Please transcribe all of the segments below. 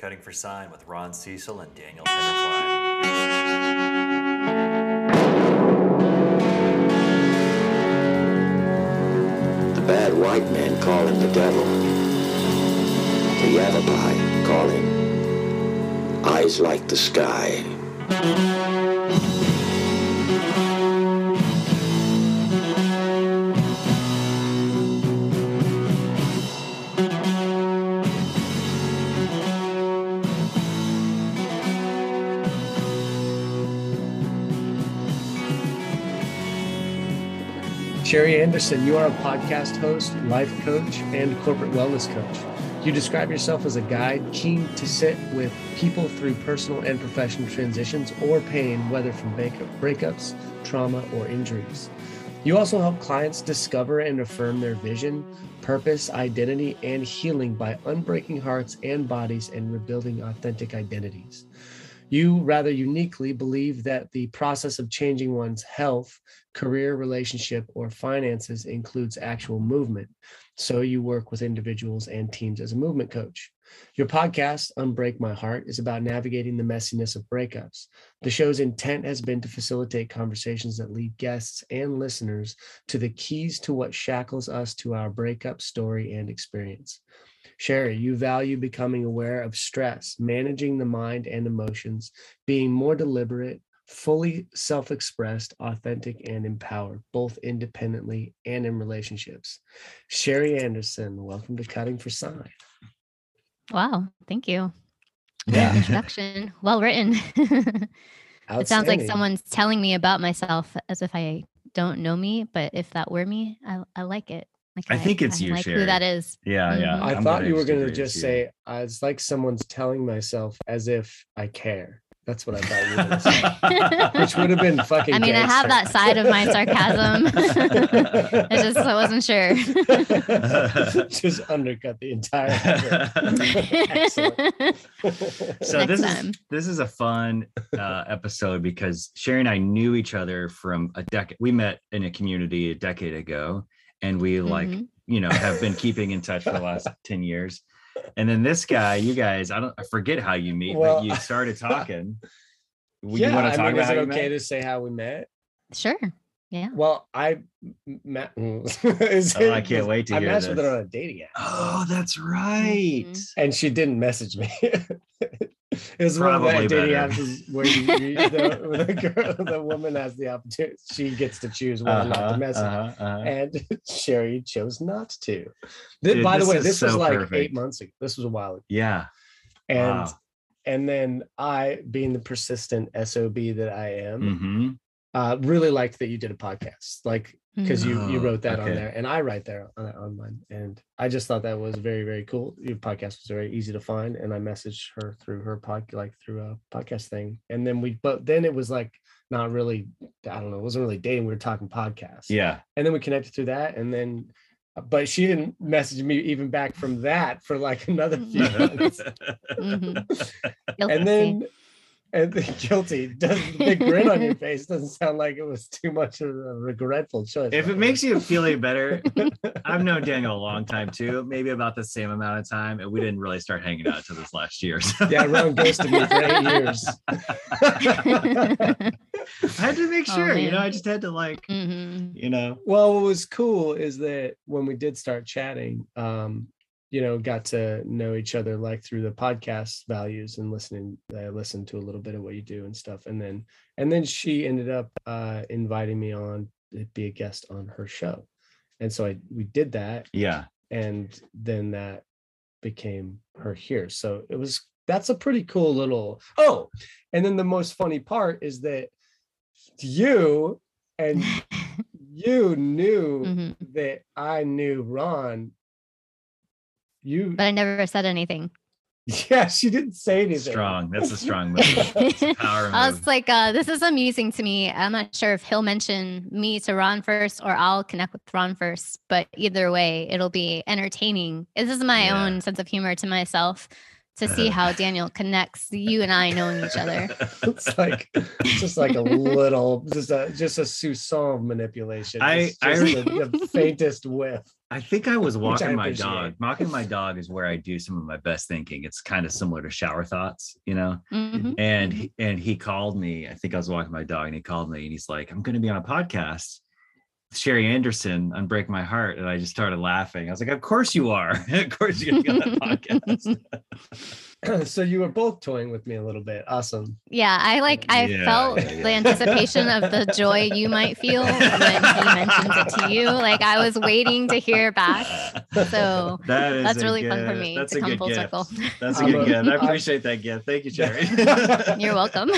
Cutting for Sign with Ron Cecil and Daniel Pendercline. The bad white men call him the devil. The Yavapai call him eyes like the sky. Sherry Anderson, you are a podcast host, life coach, and corporate wellness coach. You describe yourself as a guide keen to sit with people through personal and professional transitions or pain, whether from breakups, trauma, or injuries. You also help clients discover and affirm their vision, purpose, identity, and healing by unbreaking hearts and bodies and rebuilding authentic identities. You rather uniquely believe that the process of changing one's health, career, relationship, or finances includes actual movement. So you work with individuals and teams as a movement coach. Your podcast, Unbreak My Heart, is about navigating the messiness of breakups. The show's intent has been to facilitate conversations that lead guests and listeners to the keys to what shackles us to our breakup story and experience. Sherry, you value becoming aware of stress, managing the mind and emotions, being more deliberate, fully self expressed, authentic, and empowered, both independently and in relationships. Sherry Anderson, welcome to Cutting for Sign. Wow, thank you. Yeah. Introduction, well written. it sounds like someone's telling me about myself as if I don't know me, but if that were me, I, I like it. Like I, I think it's I you, like Sherry. who that is. Yeah, yeah. Mm-hmm. I I'm thought you were going to just say, uh, it's like someone's telling myself as if I care. That's what I thought you were going to say, which would have been fucking. I mean, gangster. I have that side of my sarcasm. I just I wasn't sure. just undercut the entire. so Next this time. is this is a fun uh, episode because Sherry and I knew each other from a decade. We met in a community a decade ago, and we like Mhm. you know have been keeping in touch for the last 10 years and then this guy you guys i don't i forget how you meet Well- but you started talking Would yeah, you want to I mean, about is it okay met? to say how we met? Sure. Yeah. Well, I met. is Oh, I can't wait to I hear matched with her on a dating app, oh that's right Mhm. and she didn't message me. It was one of the dating better. apps where you, you the, the girl, the woman has the opportunity. She gets to choose whether or not Uh-huh, to message. uh-huh, uh-huh. And Sherry chose not to. Dude, by the way, is this was like perfect. eight months ago. This was a while ago. yeah And Wow. and then I, being the persistent SOB that I am, hmm uh, really liked that you did a podcast. Like because you you Oh, wrote that on there and i write there on, on mine and i just thought that was very very cool. Your podcast was very easy to find and i messaged her through her pod like through a podcast thing and then we but then it was like not really i don't know it wasn't really dating we were talking podcasts. Yeah. And then we connected through that and then but she didn't message me even back from that for like another few months. Mhm. and then and the guilty does the big grin on your face doesn't sound like it was too much of a regretful choice if it makes you feel any better i've known daniel a long time too maybe about the same amount of time and we didn't really start hanging out until this last year so. yeah ron ghosted me for eight years I had to make Oh, sure, you know. I just had to like, Mhm. you know, well what was cool is that when we did start chatting um you know got to know each other like through the podcast values and listening i listened to a little bit of what you do and stuff and then and then she ended up uh inviting me on to be a guest on her show and so i we did that yeah. and then that became her here so it was that's a pretty cool little oh and then the most funny part is that you and you knew Mhm. that i knew ron you But I never said anything. yeah she didn't say anything Strong. That's a strong move. It's a power I was like, uh, this is amusing to me. I'm not sure if he'll mention me to Ron first or I'll connect with Ron first. But either way, it'll be entertaining. This is my Yeah. own sense of humor to myself to see how Daniel connects you and I knowing each other. it's like it's just like a little just a just a soupçon manipulation I- It's I- just the, the faintest whiff I think I was walking I my dog. Walking my dog is where I do some of my best thinking. It's kind of similar to shower thoughts, you know. Mm-hmm. And he, and he called me. I think I was walking my dog, and he called me, and he's like, "I'm going to be on a podcast." Sherry Anderson Unbreak My Heart. And I just started laughing. I was like, Of course you are. of course you're gonna be on that podcast. so you were both toying with me a little bit. Awesome. Yeah, I like I yeah, felt yeah, yeah. the anticipation of the joy you might feel when he mentions it to you. Like I was waiting to hear back. So that that's really fun for me. That's a good gift. Circle. That's a good gift. I appreciate that gift. Thank you, Sherry. You're welcome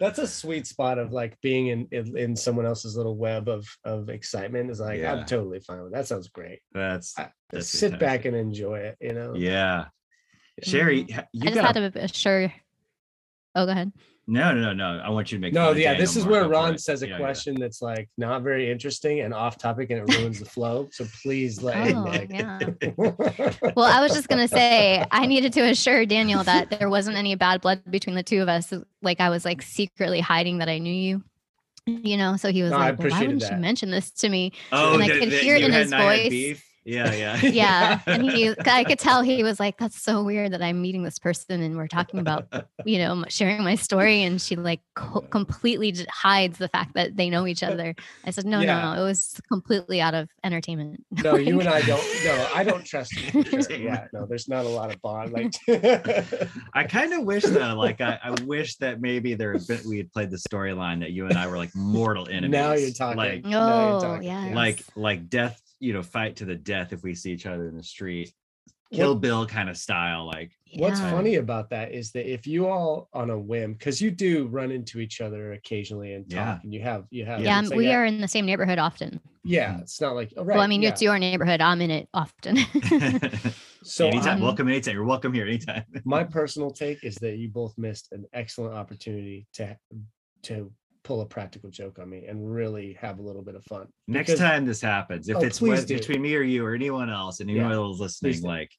that's a sweet spot of like being in, in, in someone else's little web of of excitement is like yeah. i'm totally fine with that sounds great that's, that's sit fantastic. back and enjoy it you know yeah, yeah. sherry mm-hmm. you I just got had to assure oh go ahead no, no, no, no. I want you to make. No, yeah. This is where Ron says a yeah, question yeah. that's like not very interesting and off topic, and it ruins the flow. So please let. Oh, like... yeah. well, I was just gonna say I needed to assure Daniel that there wasn't any bad blood between the two of us. Like I was like secretly hiding that I knew you you know so he was no, like well, why wouldn't that. you mention this to me oh and i could hear it in his voice yeah, yeah. yeah. And he I could tell he was like, That's so weird that I'm meeting this person and we're talking about, you know, sharing my story. And she like co- completely hides the fact that they know each other. I said, No, yeah. no, it was completely out of entertainment. No, you and I don't no, I don't trust you. Sure. Yeah, no, there's not a lot of bond. Like I kind of wish though, like I, I wish that maybe there had been we had played the storyline that you and I were like mortal enemies. Now you're talking. Like, oh, yeah. Like like death you know fight to the death if we see each other in the street. Kill what, bill kind of style like what's funny about that is that if you all on a whim because you do run into each other occasionally and talk yeah. and you have you have yeah. Like, we are in the same neighborhood often. Yeah mm-hmm. it's not like oh, right, well i mean yeah. it's your neighborhood i'm in it often. So anytime I'm, welcome anytime you're welcome here anytime. My personal take is that you both missed an excellent opportunity to to pull a practical joke on me and really have a little bit of fun. Next because, time this happens, if oh, it's with, between me or you or anyone else, and anyone yeah, else listening, like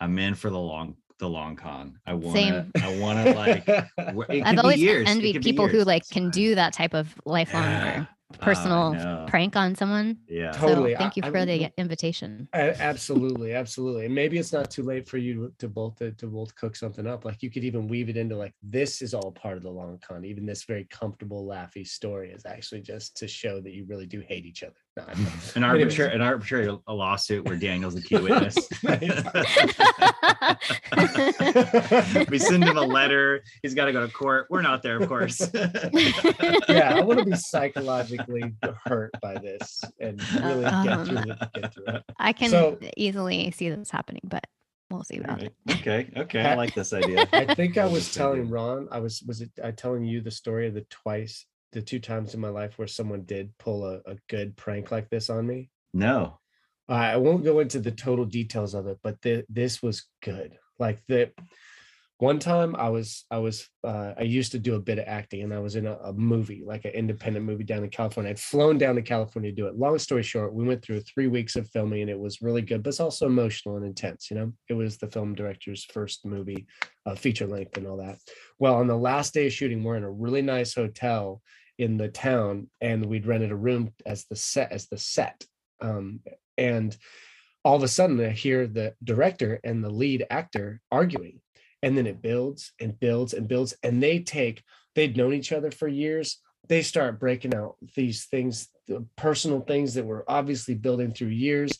I'm in for the long the long con. I want to. I want to like. I've always years. envied people who like can do that type of lifelong yeah personal oh, prank on someone. Yeah, totally. So thank you for I, the invitation. absolutely, absolutely. And maybe it's not too late for you to, to both to, to, both cook something up. Like you could even weave it into like this is all part of the long con. Even this very comfortable, laughy story is actually just to show that you really do hate each other. No, an arbitrary, an arbitrary a lawsuit where Daniel's a key witness. we send him a letter. He's got to go to court. We're not there, of course. yeah, I want to be psychologically hurt by this and really um, get, through it, get through it. I can so, easily see this happening, but we'll see about right. it. Okay, okay, I like this idea. I think I was telling Ron. I was was it I telling you the story of the twice the two times in my life where someone did pull a, a good prank like this on me? No. I won't go into the total details of it, but the, this was good. Like the one time I was I was uh, I used to do a bit of acting and I was in a, a, movie like an independent movie down in California. I'd flown down to California to do it. Long story short, we went through three weeks of filming and it was really good, but it's also emotional and intense. You know, it was the film director's first movie, uh, feature length and all that. Well, on the last day of shooting, we're in a really nice hotel in the town and we'd rented a room as the set as the set. Um, and all of a sudden i hear the director and the lead actor arguing and then it builds and builds and builds and they take they'd known each other for years. They start breaking out these things the personal things that were obviously building through years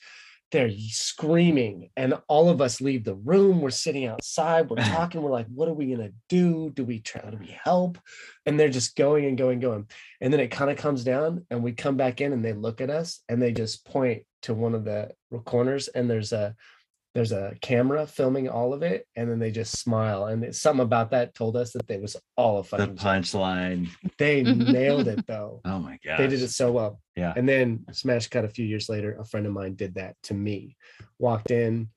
they're screaming and all of us leave the room. We're sitting outside. We're talking. We're like what are we going to do? Do we try do we help? And they're just going and going going. And then it kind of comes down and we come back in and they look at us and they just point to one of the corners and there's a there's a camera filming all of it and then they just smile and something about that told us that they was all a fucking the punchline. They nailed it though. Oh my god they did it so well. Yeah. And then smash cut a few years later a friend of mine did that to me. Walked in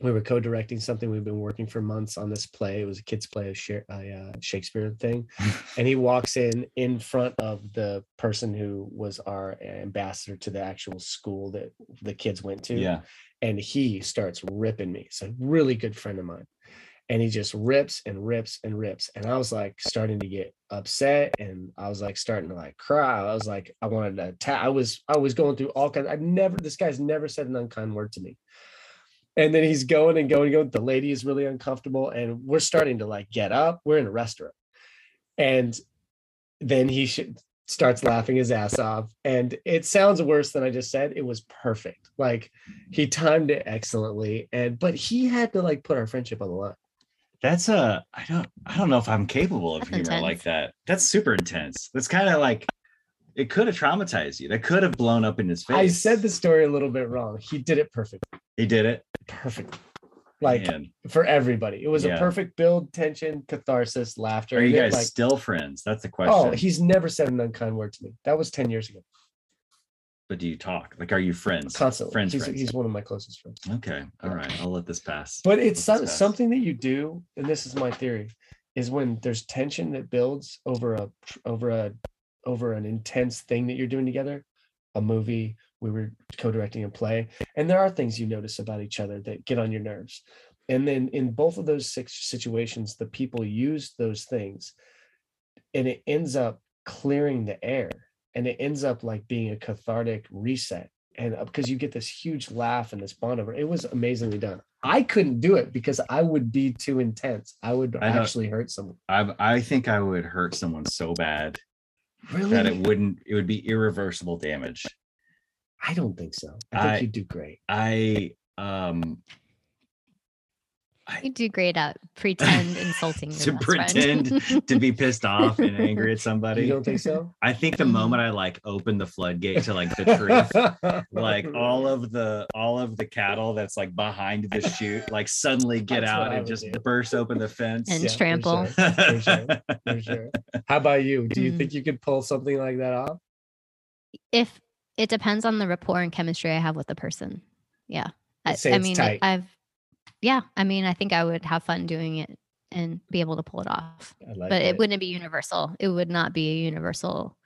we were co-directing something. We've been working for months on this play. It was a kids play a, uh, shakespeare thing. And he walks in in front of the person who was our ambassador to the actual school that the kids went to. Yeah. And he starts ripping me. It's a really good friend of mine. and he just rips and rips and rips. And i was like starting to get upset. And i was like starting to like cry. I was like i wanted to attack. I was i was going through all kinds i've never this guy's never said an unkind word to me and then he's going and going and going the lady is really uncomfortable and we're starting to like get up we're in a restaurant and then he should starts laughing his ass off and it sounds worse than i just said it was perfect like he timed it excellently and but he had to like put our friendship on the line that's a I don't I don't know if I'm capable of That's humor intense. like that. That's super intense. That's kind of like it could have traumatized you. That could have blown up in his face. I said the story a little bit wrong. He did it perfect. He did it perfect. Like Man. for everybody. It was yeah. a perfect build, tension, catharsis, laughter. Are you guys like, still friends? That's the oh, question. Oh, he's never said an unkind word to me. That was 10 years ago but do you talk? Like, are you friends? Constantly. Friends, he's, friends. he's one of my closest friends. Okay. All right. I'll let this pass. But it's some, something that you do, and this is my theory, is when there's tension that builds over a over a over an intense thing that you're doing together, a movie, we were co-directing a play, and there are things you notice about each other that get on your nerves. And then in both of those six situations, the people use those things and it ends up clearing the air and it ends up like being a cathartic reset. And because uh, you get this huge laugh and this bond over it. Was amazingly done. I couldn't do it because i would be too intense. I would I actually hurt someone. I, I think i would hurt someone so bad really? that it wouldn't it would be irreversible damage i don't think so i think I, you'd do great i um you do great at pretend insulting to pretend to be pissed off and angry at somebody. You don't think so? I think the moment I like open the floodgate to like the truth, like all of the all of the cattle that's like behind the chute, like suddenly get that's out and just do. burst open the fence and yeah, trample. For sure. For sure. For sure. How about you? Do you mm. think you could pull something like that off? If it depends on the rapport and chemistry I have with the person. Yeah. I, I mean, tight. I've yeah, I mean, I think I would have fun doing it and be able to pull it off. Like but it. it wouldn't be universal. It would not be a universal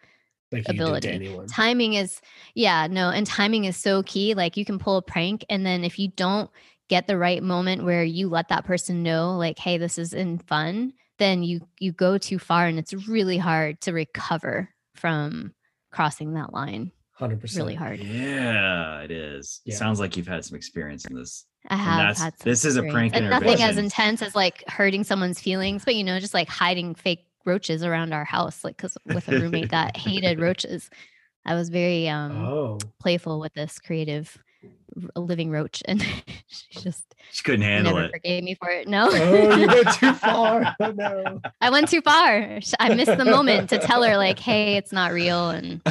like ability. Timing is, yeah, no, and timing is so key. Like you can pull a prank, and then if you don't get the right moment where you let that person know, like, hey, this is in fun, then you you go too far, and it's really hard to recover from crossing that line. Hundred percent, really hard. Yeah, it is. Yeah. It sounds like you've had some experience in this. I have had this is a prank and nothing as intense as like hurting someone's feelings, but you know, just like hiding fake roaches around our house, like because with a roommate that hated roaches. I was very um oh. playful with this creative living roach and she just she couldn't handle it. never it. Forgave me for it. No. Oh, you went too far. Oh, no. I went too far. I missed the moment to tell her like, "Hey, it's not real," and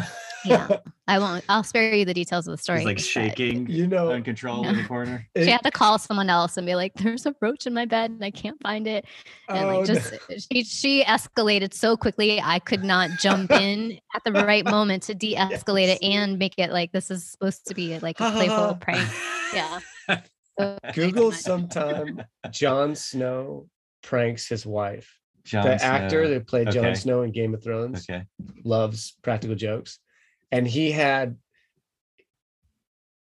yeah, I won't. I'll spare you the details of the story. He's like shaking, you know, uncontrollable no. in the corner. She had to call someone else and be like, "There's a roach in my bed and I can't find it." And oh, like, just no. she she escalated so quickly, I could not jump in at the right moment to de-escalate yes. it and make it like this is supposed to be like a playful prank. Yeah. So Google sometime Jon Snow pranks his wife. Jon the Snow. actor that played okay. Jon Snow in Game of Thrones okay. loves practical jokes and he had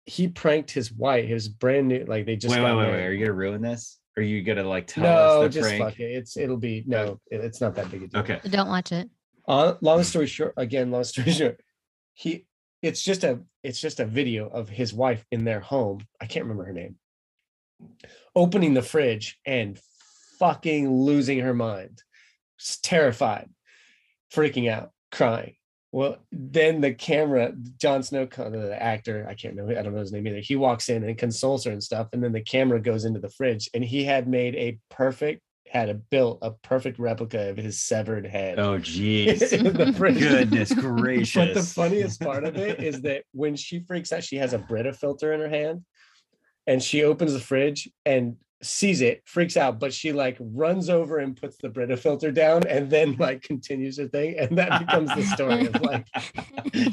he pranked his wife. It was brand new, like they just wait, wait, wait, wait. Are you gonna ruin this? Are you gonna like tell no, us the just prank? fuck it. It's it'll be no, it's not that big a deal. Okay, don't watch it. Uh, long story short, again, long story short, he it's just a it's just a video of his wife in their home. I can't remember her name. Opening the fridge and fucking losing her mind, terrified, freaking out, crying. Well, then the camera, Jon Snow, the actor, I can't know, I don't know his name either. He walks in and consoles her and stuff, and then the camera goes into the fridge, and he had made a perfect, had a built a perfect replica of his severed head. Oh, geez, goodness gracious! But the funniest part of it is that when she freaks out, she has a Brita filter in her hand, and she opens the fridge and sees it, freaks out, but she like runs over and puts the Brita filter down and then like continues her thing. And that becomes the story of like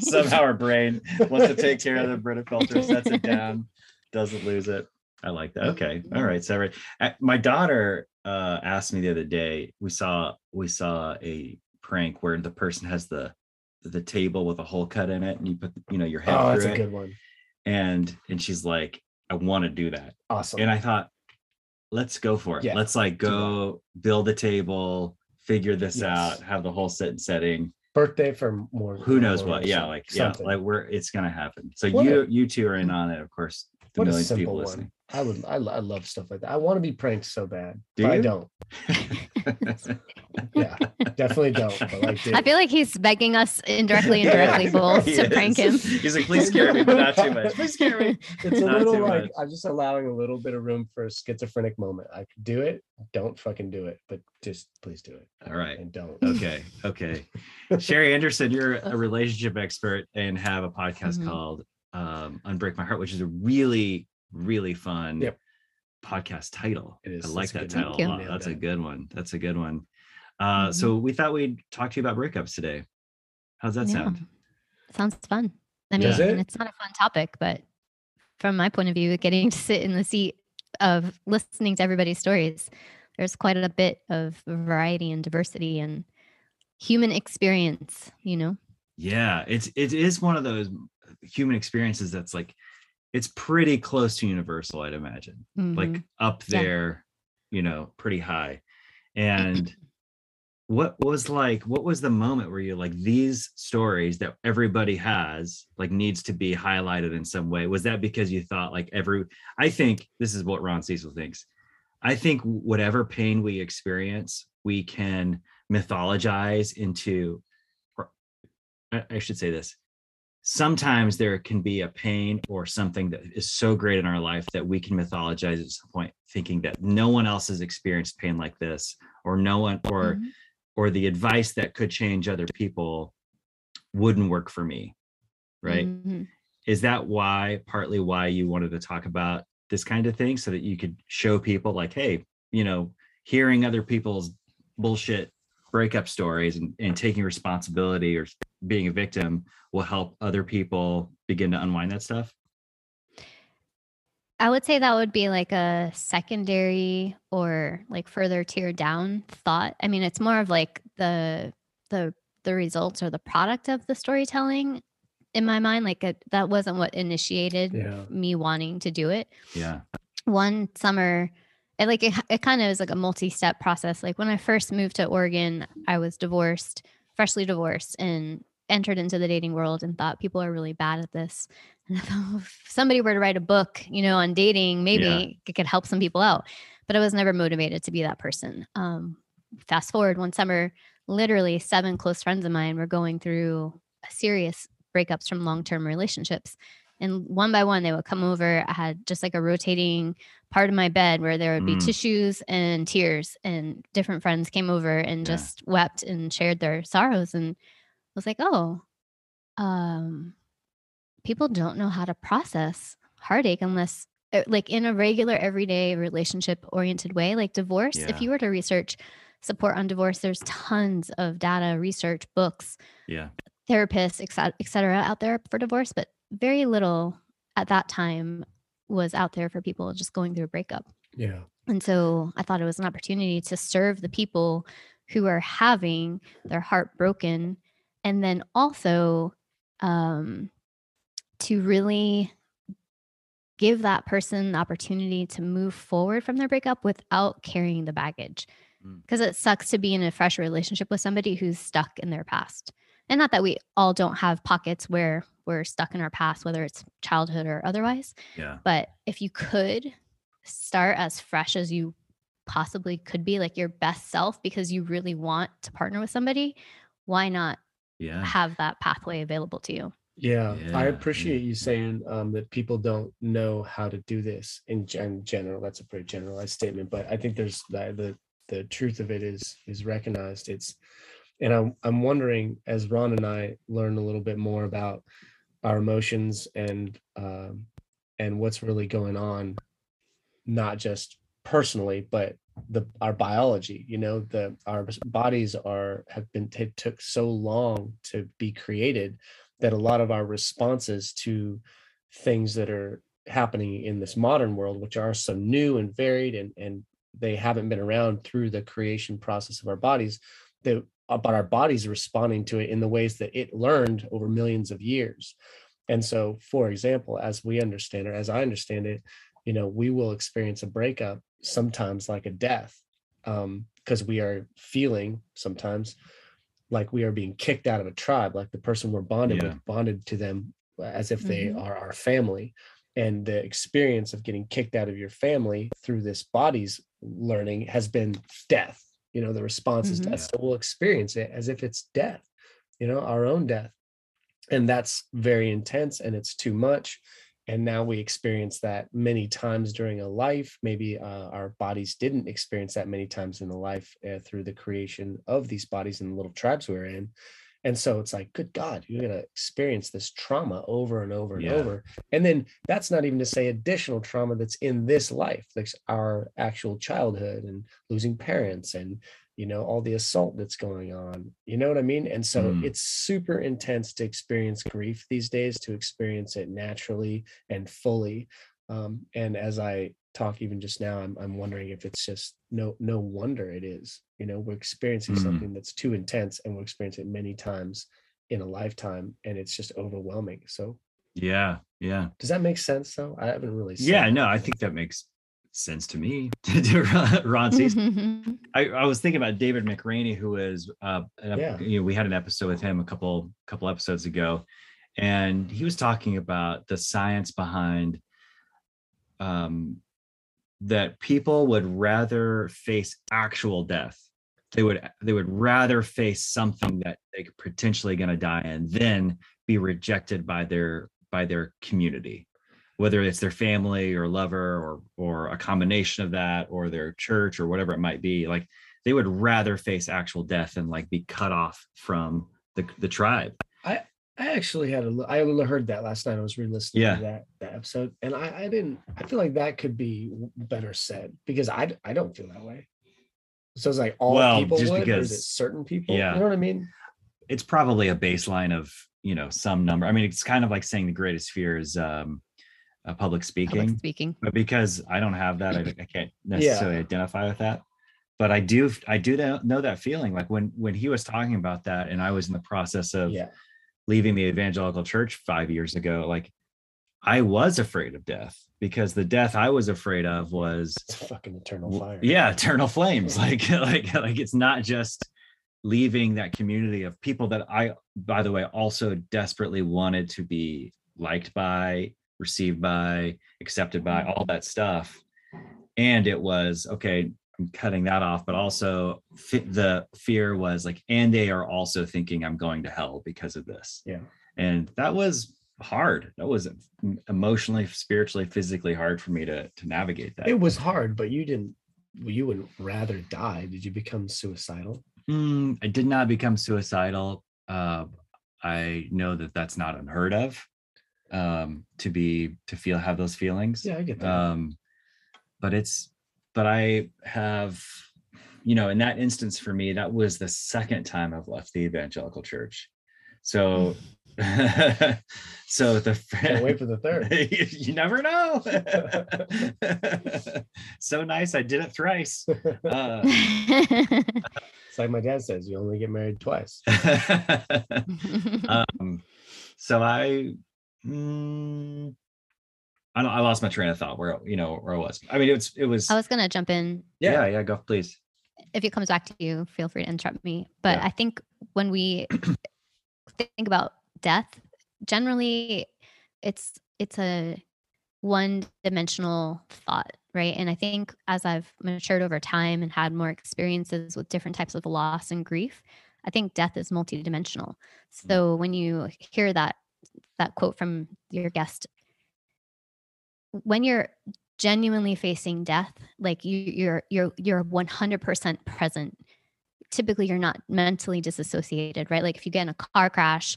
somehow her brain wants to take care of the Brita filter, sets it down, doesn't lose it. I like that. Okay. All right. So right. Uh, my daughter uh asked me the other day, we saw we saw a prank where the person has the the table with a hole cut in it and you put you know your head oh, that's a good one. And and she's like, I want to do that. Awesome. And I thought, let's go for it. Yeah. Let's like go build a table, figure this yes. out, have the whole set and setting. Birthday for more. Who knows more what? Yeah, like something. yeah, like we're it's gonna happen. So what you a, you two are in on it, of course. The millions of people one. Listening. I would I, I love stuff like that. I want to be pranked so bad. Do you? I don't. yeah, definitely don't. But like, I feel like he's begging us indirectly, indirectly both to prank him. He's like, please scare me, but not too much. please scare me. It's a not little like much. I'm just allowing a little bit of room for a schizophrenic moment. I could do it. Don't fucking do it, but just please do it. All right. And don't. Okay. Okay. Sherry Anderson, you're a relationship expert and have a podcast mm-hmm. called um, Unbreak My Heart, which is a really really fun yep. podcast title. It is. I like that title a lot. That's a good one. That's a good one. Uh, mm-hmm. So we thought we'd talk to you about breakups today. How's that yeah. sound? Sounds fun. I mean, it? it's not a fun topic, but from my point of view, getting to sit in the seat of listening to everybody's stories, there's quite a bit of variety and diversity and human experience, you know? Yeah, it's it is one of those human experiences that's like it's pretty close to universal i'd imagine mm-hmm. like up there yeah. you know pretty high and what was like what was the moment where you're like these stories that everybody has like needs to be highlighted in some way was that because you thought like every i think this is what ron cecil thinks i think whatever pain we experience we can mythologize into i should say this sometimes there can be a pain or something that is so great in our life that we can mythologize at some point thinking that no one else has experienced pain like this or no one or mm-hmm. or the advice that could change other people wouldn't work for me right mm-hmm. is that why partly why you wanted to talk about this kind of thing so that you could show people like hey you know hearing other people's bullshit breakup stories and, and taking responsibility or being a victim will help other people begin to unwind that stuff? I would say that would be like a secondary or like further tier down thought. I mean, it's more of like the the the results or the product of the storytelling in my mind. Like a, that wasn't what initiated yeah. me wanting to do it. Yeah. One summer, it like it, it kind of is like a multi-step process like when i first moved to oregon i was divorced freshly divorced and entered into the dating world and thought people are really bad at this and if somebody were to write a book you know on dating maybe yeah. it could help some people out but i was never motivated to be that person um, fast forward one summer literally seven close friends of mine were going through serious breakups from long-term relationships and one by one they would come over i had just like a rotating part of my bed where there would be mm. tissues and tears and different friends came over and yeah. just wept and shared their sorrows and was like oh um people don't know how to process heartache unless eh, like in a regular everyday relationship oriented way like divorce yeah. if you were to research support on divorce there's tons of data research books yeah therapists et cetera out there for divorce but very little at that time was out there for people just going through a breakup. Yeah. And so I thought it was an opportunity to serve the people who are having their heart broken and then also um, to really give that person the opportunity to move forward from their breakup without carrying the baggage because mm. it sucks to be in a fresh relationship with somebody who's stuck in their past and not that we all don't have pockets where we're stuck in our past, whether it's childhood or otherwise. Yeah. But if you could start as fresh as you possibly could be, like your best self, because you really want to partner with somebody, why not yeah. have that pathway available to you? Yeah, yeah. I appreciate you saying um, that people don't know how to do this in, in general. That's a pretty generalized statement, but I think there's the, the the truth of it is is recognized. It's and I'm I'm wondering as Ron and I learn a little bit more about our emotions and um, and what's really going on, not just personally, but the our biology. You know, the our bodies are have been it took so long to be created that a lot of our responses to things that are happening in this modern world, which are so new and varied and and they haven't been around through the creation process of our bodies that uh, but our bodies responding to it in the ways that it learned over millions of years. And so, for example, as we understand it, as I understand it, you know, we will experience a breakup sometimes like a death because um, we are feeling sometimes like we are being kicked out of a tribe like the person we're bonded yeah. with bonded to them as if they mm-hmm. are our family and the experience of getting kicked out of your family through this body's learning has been death you know the response is mm-hmm. death so we'll experience it as if it's death you know our own death and that's very intense and it's too much and now we experience that many times during a life maybe uh, our bodies didn't experience that many times in the life uh, through the creation of these bodies and the little tribes we're in and so it's like, good God, you're going to experience this trauma over and over and yeah. over. And then that's not even to say additional trauma that's in this life, like our actual childhood and losing parents and, you know, all the assault that's going on. You know what I mean? And so mm. it's super intense to experience grief these days, to experience it naturally and fully. Um, and as I talk even just now, I'm, I'm wondering if it's just no no wonder it is. You know, we're experiencing mm-hmm. something that's too intense, and we're experiencing it many times in a lifetime, and it's just overwhelming. So yeah, yeah. Does that make sense? Though I haven't really. Yeah, no, I think that makes sense to me. to Ron sees. I, I was thinking about David McRaney, who is, was, uh, yeah. you know, we had an episode with him a couple couple episodes ago, and he was talking about the science behind um, that people would rather face actual death. They would they would rather face something that they could potentially going to die and then be rejected by their by their community, whether it's their family or lover or or a combination of that or their church or whatever it might be. Like they would rather face actual death and like be cut off from the the tribe. I I actually had a I heard that last night. I was re-listening yeah. to that that episode, and I, I didn't. I feel like that could be better said because I I don't feel that way. So it's like all well, people just would, because, or is it certain people? Yeah, you know what I mean. It's probably a baseline of you know some number. I mean, it's kind of like saying the greatest fear is um, uh, public speaking. Public speaking, but because I don't have that, I, I can't necessarily yeah. identify with that. But I do I do know that feeling. Like when when he was talking about that, and I was in the process of. Yeah leaving the evangelical church five years ago, like I was afraid of death because the death I was afraid of was it's fucking eternal fire. Yeah, eternal flames. Like, like, like it's not just leaving that community of people that I, by the way, also desperately wanted to be liked by, received by, accepted by, all that stuff. And it was okay, I'm cutting that off, but also the fear was like, and they are also thinking I'm going to hell because of this. Yeah. And that was hard. That was emotionally, spiritually, physically hard for me to to navigate that. It was hard, but you didn't. You would rather die. Did you become suicidal? Mm, I did not become suicidal. Uh, I know that that's not unheard of. Um, to be to feel have those feelings. Yeah, I get that. Um, but it's but I have, you know, in that instance for me, that was the second time I've left the evangelical church. So, so the Can't wait for the third. you, you never know. so nice, I did it thrice. Uh, it's like my dad says, you only get married twice. um, so I. Mm, I, I lost my train of thought where you know where I was. I mean, it was it was. I was gonna jump in. Yeah, yeah, yeah go please. If it comes back to you, feel free to interrupt me. But yeah. I think when we think about death, generally, it's it's a one dimensional thought, right? And I think as I've matured over time and had more experiences with different types of loss and grief, I think death is multidimensional. Mm. So when you hear that that quote from your guest when you're genuinely facing death, like you, you're you're you're 100% present. Typically, you're not mentally disassociated, right? Like if you get in a car crash,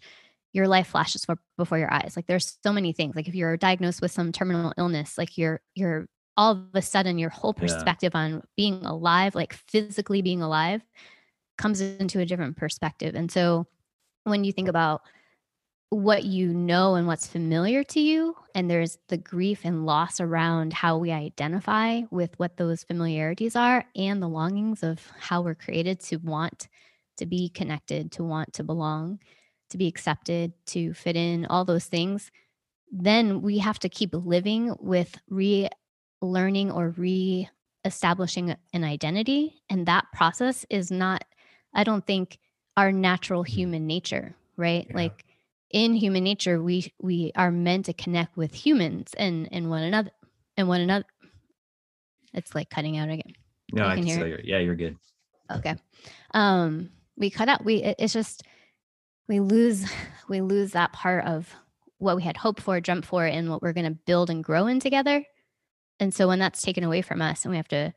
your life flashes for, before your eyes. Like there's so many things. Like if you're diagnosed with some terminal illness, like you're you're all of a sudden your whole perspective yeah. on being alive, like physically being alive, comes into a different perspective. And so when you think about what you know and what's familiar to you and there's the grief and loss around how we identify with what those familiarities are and the longings of how we're created to want to be connected to want to belong to be accepted to fit in all those things then we have to keep living with relearning or re establishing an identity. And that process is not, I don't think, our natural human nature, right? Yeah. Like in human nature, we we are meant to connect with humans and and one another and one another. It's like cutting out again. No, you I can hear it. yeah, you're good. Okay. Um, we cut out. We it's just we lose we lose that part of what we had hoped for, jumped for, and what we're going to build and grow in together. And so when that's taken away from us, and we have to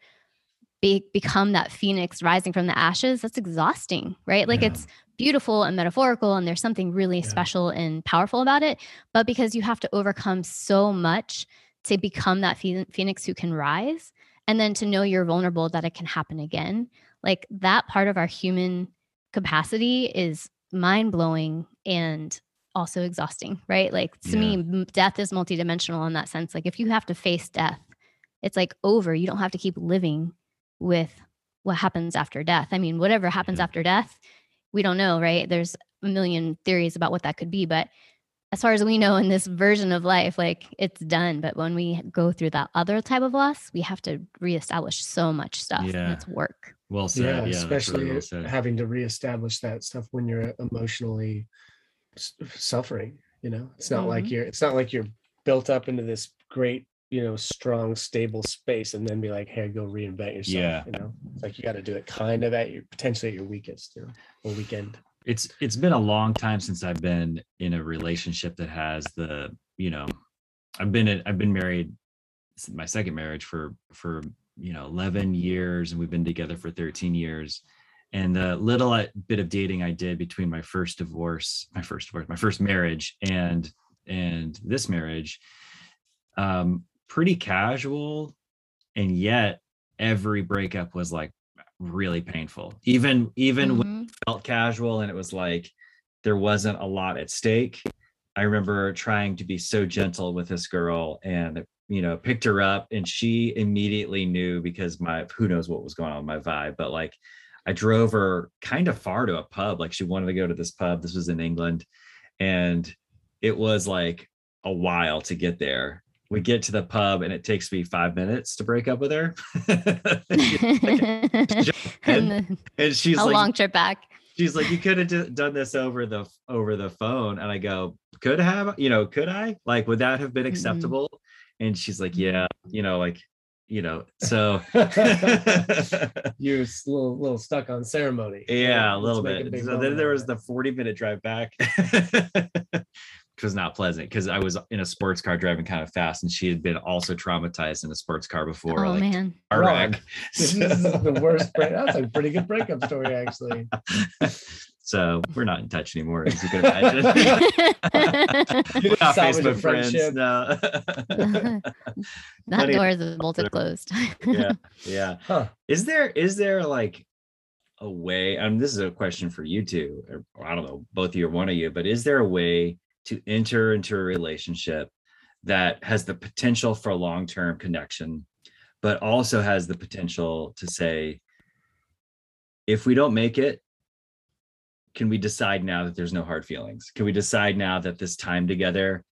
be, become that phoenix rising from the ashes, that's exhausting, right? Like yeah. it's beautiful and metaphorical, and there's something really yeah. special and powerful about it. But because you have to overcome so much to become that phoenix who can rise, and then to know you're vulnerable, that it can happen again, like that part of our human capacity is mind blowing and also exhausting, right? Like to yeah. me, death is multidimensional in that sense. Like if you have to face death, it's like over. You don't have to keep living with what happens after death. I mean, whatever happens yeah. after death, we don't know, right? There's a million theories about what that could be, but as far as we know in this version of life, like it's done. But when we go through that other type of loss, we have to reestablish so much stuff. Yeah. And it's work. Well said. Yeah, yeah especially really well having to reestablish that stuff when you're emotionally suffering. You know, it's not mm-hmm. like you're. It's not like you're built up into this great, you know, strong, stable space, and then be like, "Hey, go reinvent yourself." Yeah. You know, it's like you got to do it kind of at your potentially at your weakest, you know, or weekend. It's it's been a long time since I've been in a relationship that has the you know, I've been in, I've been married my second marriage for for you know 11 years and we've been together for 13 years and the little bit of dating i did between my first divorce my first divorce my first marriage and and this marriage um pretty casual and yet every breakup was like really painful even even mm-hmm. when it felt casual and it was like there wasn't a lot at stake i remember trying to be so gentle with this girl and you know, picked her up and she immediately knew because my who knows what was going on with my vibe, but like I drove her kind of far to a pub. Like she wanted to go to this pub. This was in England. And it was like a while to get there. We get to the pub and it takes me five minutes to break up with her. and, and, she's a like, long trip back. She's like, you could have d- done this over the over the phone. And I go, could have, you know, could I? Like, would that have been acceptable? Mm-hmm and she's like yeah you know like you know so you're a little, little stuck on ceremony yeah a little bit a so then there was the 40 minute drive back which was not pleasant because i was in a sports car driving kind of fast and she had been also traumatized in a sports car before oh like, man this is the worst break- that's a pretty good breakup story actually so we're not in touch anymore, as you can imagine. we're not Facebook friends. No. that door is bolted closed. yeah, yeah. Huh. Is there is there like a way? And um, this is a question for you two, or, or I don't know, both of you or one of you, but is there a way to enter into a relationship that has the potential for a long term connection, but also has the potential to say, if we don't make it, can we decide now that there's no hard feelings? Can we decide now that this time together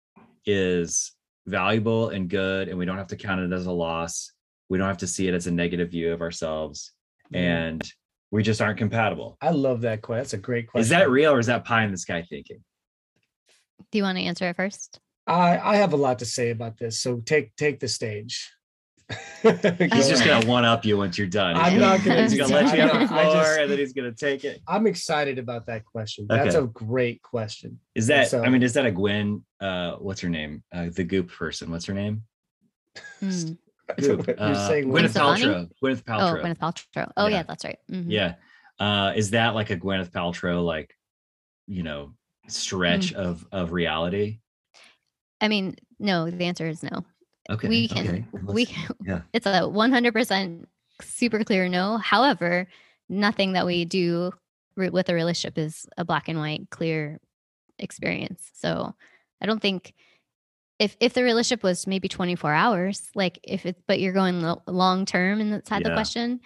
is valuable and good and we don't have to count it as a loss? We don't have to see it as a negative view of ourselves and we just aren't compatible. I love that question. That's a great question. Is that real or is that pie in the sky thinking? Do you want to answer it first? I I have a lot to say about this. So take take the stage. he's just gonna one up you once you're done. I'm not gonna. He's gonna let you have the floor, just, and then he's gonna take it. I'm excited about that question. That's okay. a great question. Is that? So, I mean, is that a Gwen? Uh, what's her name? Uh, the Goop person. What's her name? Hmm. Goop. Uh, saying Gwyneth Paltrow. Gwyneth Paltrow. Oh, Gwyneth Paltrow. Oh yeah, yeah that's right. Mm-hmm. Yeah. Uh, is that like a Gwyneth Paltrow like, you know, stretch mm. of of reality? I mean, no. The answer is no. Okay. We can, okay. we can, yeah. it's a 100% super clear no. However, nothing that we do with a relationship is a black and white clear experience. So I don't think if if the relationship was maybe 24 hours, like if it's but you're going lo- long term and that's yeah. the question,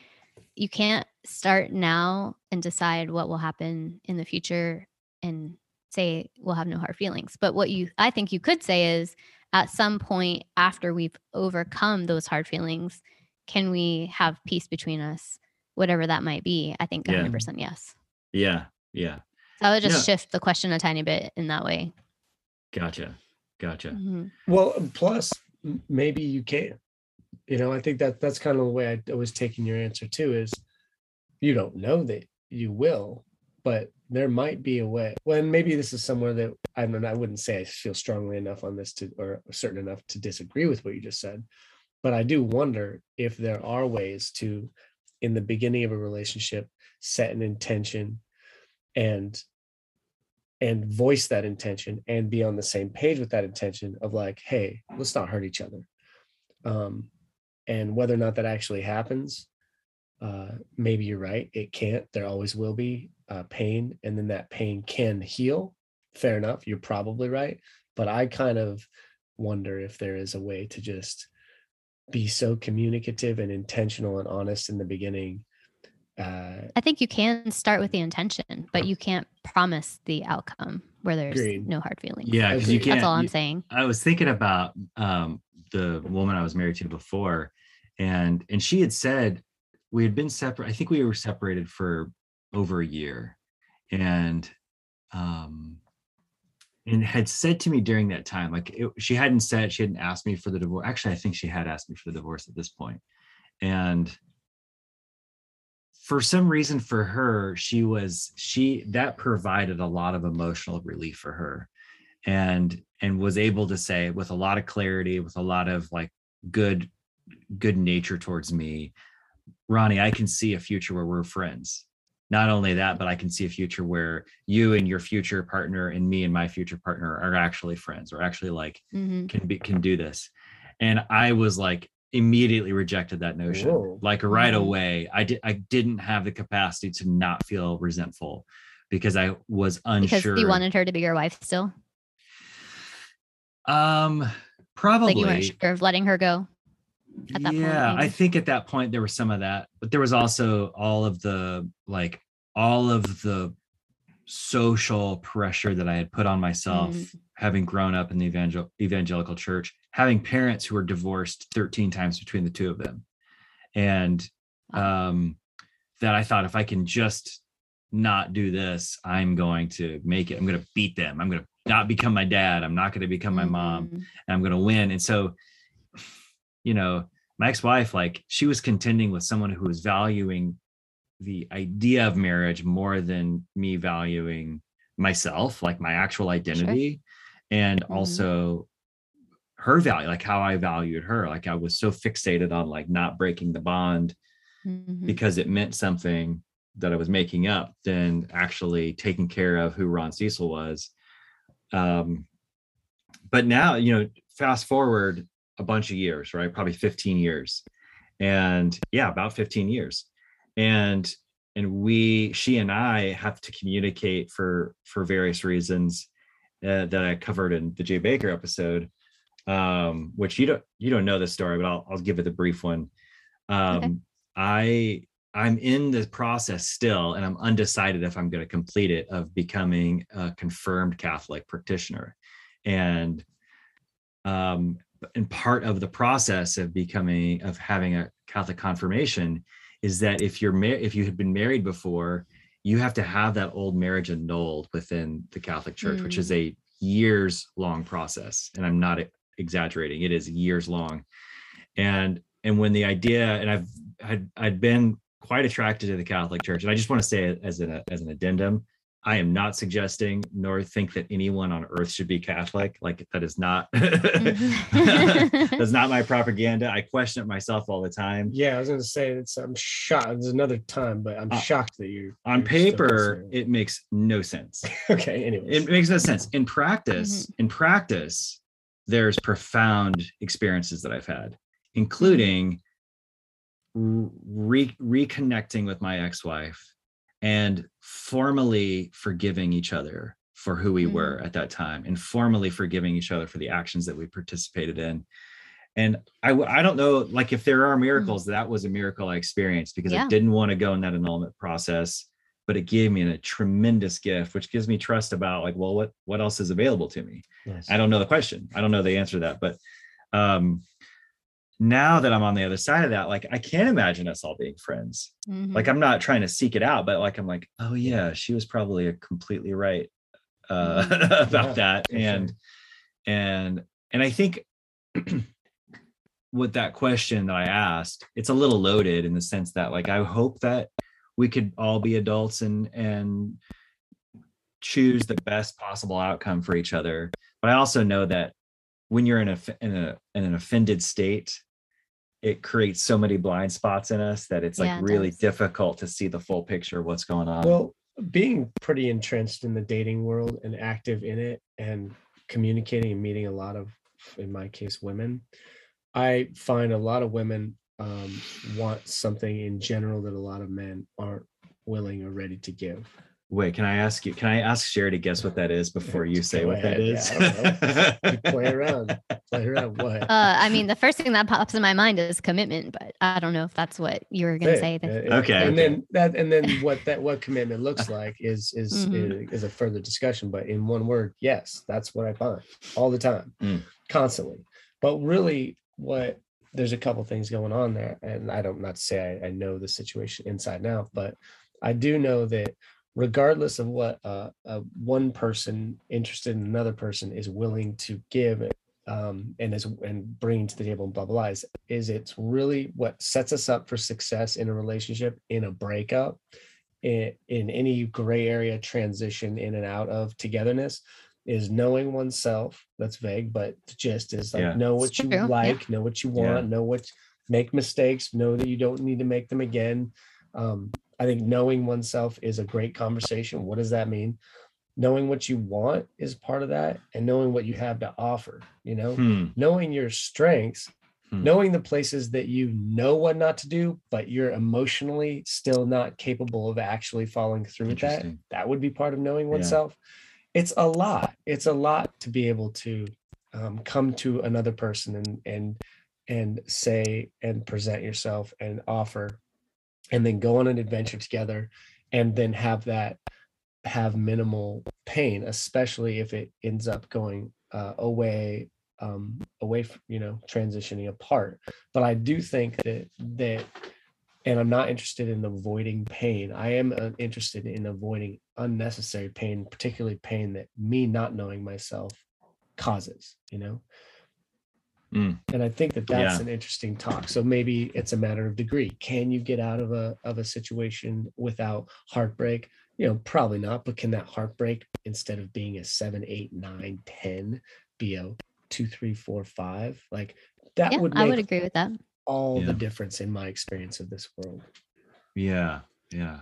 you can't start now and decide what will happen in the future and say we'll have no hard feelings. But what you I think you could say is at some point after we've overcome those hard feelings, can we have peace between us, whatever that might be? I think 100% yeah. yes. Yeah. Yeah. So I would just yeah. shift the question a tiny bit in that way. Gotcha. Gotcha. Mm-hmm. Well, plus maybe you can't, You know, I think that that's kind of the way I was taking your answer too is you don't know that you will, but there might be a way. Well, maybe this is somewhere that I know. I wouldn't say I feel strongly enough on this to, or certain enough to disagree with what you just said. But I do wonder if there are ways to, in the beginning of a relationship, set an intention and and voice that intention and be on the same page with that intention of like hey let's not hurt each other um, and whether or not that actually happens uh, maybe you're right it can't there always will be uh, pain and then that pain can heal. Fair enough you're probably right but i kind of wonder if there is a way to just be so communicative and intentional and honest in the beginning uh, i think you can start with the intention but you can't promise the outcome where there's agreed. no hard feelings. Yeah because you can't that's all i'm you, saying. I was thinking about um, the woman i was married to before and and she had said we had been separate i think we were separated for over a year and um and had said to me during that time like it, she hadn't said she hadn't asked me for the divorce actually i think she had asked me for the divorce at this point and for some reason for her she was she that provided a lot of emotional relief for her and and was able to say with a lot of clarity with a lot of like good good nature towards me ronnie i can see a future where we're friends. Not only that but i can see a future where you and your future partner and me and my future partner are actually friends or actually like mm-hmm. can be can do this. And i was like immediately rejected that notion. Whoa. like right mm-hmm. away i did i didn't have the capacity to not feel resentful because i was unsure because you wanted her to be your wife still? Um probably like you weren't sure of letting her go yeah point, i think at that point there was some of that but there was also all of the like all of the social pressure that i had put on myself mm. having grown up in the evangel- evangelical church having parents who were divorced 13 times between the two of them. And um that i thought if i can just not do this i'm going to make it i'm going to beat them. I'm going to not become my dad i'm not going to become my mom mm-hmm. and i'm going to win. And so you know, my ex-wife, like she was contending with someone who was valuing the idea of marriage more than me valuing myself, like my actual identity, sure. and mm-hmm. also her value, like how I valued her. Like I was so fixated on like not breaking the bond mm-hmm. because it meant something that I was making up than actually taking care of who Ron Cecil was. Um, but now, you know, fast forward a bunch of years, right? Probably 15 years. And yeah, about 15 years. And and we she and I have to communicate for for various reasons uh, that I covered in the Jay Baker episode um which you don't you don't know the story but I'll I'll give it the brief one. Um okay. I I'm in the process still, and I'm undecided if I'm going to complete it of becoming a confirmed Catholic practitioner. And um, and part of the process of becoming of having a catholic confirmation is that if you're mar- if you had been married before you have to have that old marriage annulled within the catholic church mm. which is mm. a years long process and i'm not exaggerating it is years long and and when the idea and i've had i'd been quite attracted to the catholic church and i just want to say as an as an addendum I am not suggesting nor think that anyone on earth should be Catholic. Like that is not mm-hmm. that's not my propaganda. I question it myself all the time. Yeah, I was gonna say it's I'm shocked. There's another time, but I'm uh, shocked that you on paper it makes no sense. okay, anyway. It makes no sense. In practice, mm-hmm. in practice, there's profound experiences that I've had, including re- reconnecting with my ex-wife and formally forgiving each other for who we mm-hmm. were at that time and formally forgiving each other for the actions that we participated in and i i don't know like if there are mm-hmm. miracles mm-hmm. that was a miracle i experienced because yeah. i didn't want to go in that annulment process but it gave me a tremendous gift which gives me trust about like well what what else is available to me yes. i don't know the question i don't know the answer to that but um now that I'm on the other side of that, like I can't imagine us all being friends. Mm-hmm. Like I'm not trying to seek it out, but like I'm like, oh yeah, she was probably a completely right uh, mm-hmm. about yeah, that. And sure. and and I think with that question that I asked, it's a little loaded in the sense that like I hope that we could all be adults and and choose the best possible outcome for each other. But I also know that when you're in a in a in an offended state it creates so many blind spots in us that it's like yeah, it really does. difficult to see the full picture of what's going on. Well, being pretty entrenched in the dating world and active in it and communicating and meeting a lot of, in my case, women, I find a lot of women um, want something in general that a lot of men aren't willing or ready to give. Wait, can I ask you? Can I ask Sherry to guess what that is before you say what ahead. that is? Yeah, play around. Play around. What? Uh, I mean, the first thing that pops in my mind is commitment, but I don't know if that's what you were going to say. That, okay. And then that, and then what that what commitment looks like is is, mm-hmm. is, is a further discussion. But in one word, yes, that's what I find all the time, mm. constantly. But really, what there's a couple things going on there, and I don't not to say I, I know the situation inside and out, but I do know that regardless of what uh, uh, one person interested in another person is willing to give um, and is and bringing to the table blah blah, blah is, is it's really what sets us up for success in a relationship in a breakup in, in any gray area transition in and out of togetherness is knowing oneself that's vague but just is like yeah. know what you like yeah. know what you want yeah. know what make mistakes know that you don't need to make them again um, I think knowing oneself is a great conversation. What does that mean? Knowing what you want is part of that, and knowing what you have to offer, you know, hmm. knowing your strengths, hmm. knowing the places that you know what not to do, but you're emotionally still not capable of actually following through with that. That would be part of knowing oneself. Yeah. It's a lot. It's a lot to be able to um, come to another person and and and say and present yourself and offer and then go on an adventure together and then have that have minimal pain especially if it ends up going uh, away um, away from you know transitioning apart. But i do think that that and i'm not interested in avoiding pain. I am uh, interested in avoiding unnecessary pain particularly pain that me not knowing myself causes you know Mm. And I think that that's yeah. an interesting talk. So maybe it's a matter of degree. Can you get out of a of a situation without heartbreak? You know, probably not. But can that heartbreak instead of being a seven, eight, nine, ten, be a two, three, four, five? Like that yeah, would. I would agree with that. All yeah. the difference in my experience of this world. Yeah. Yeah.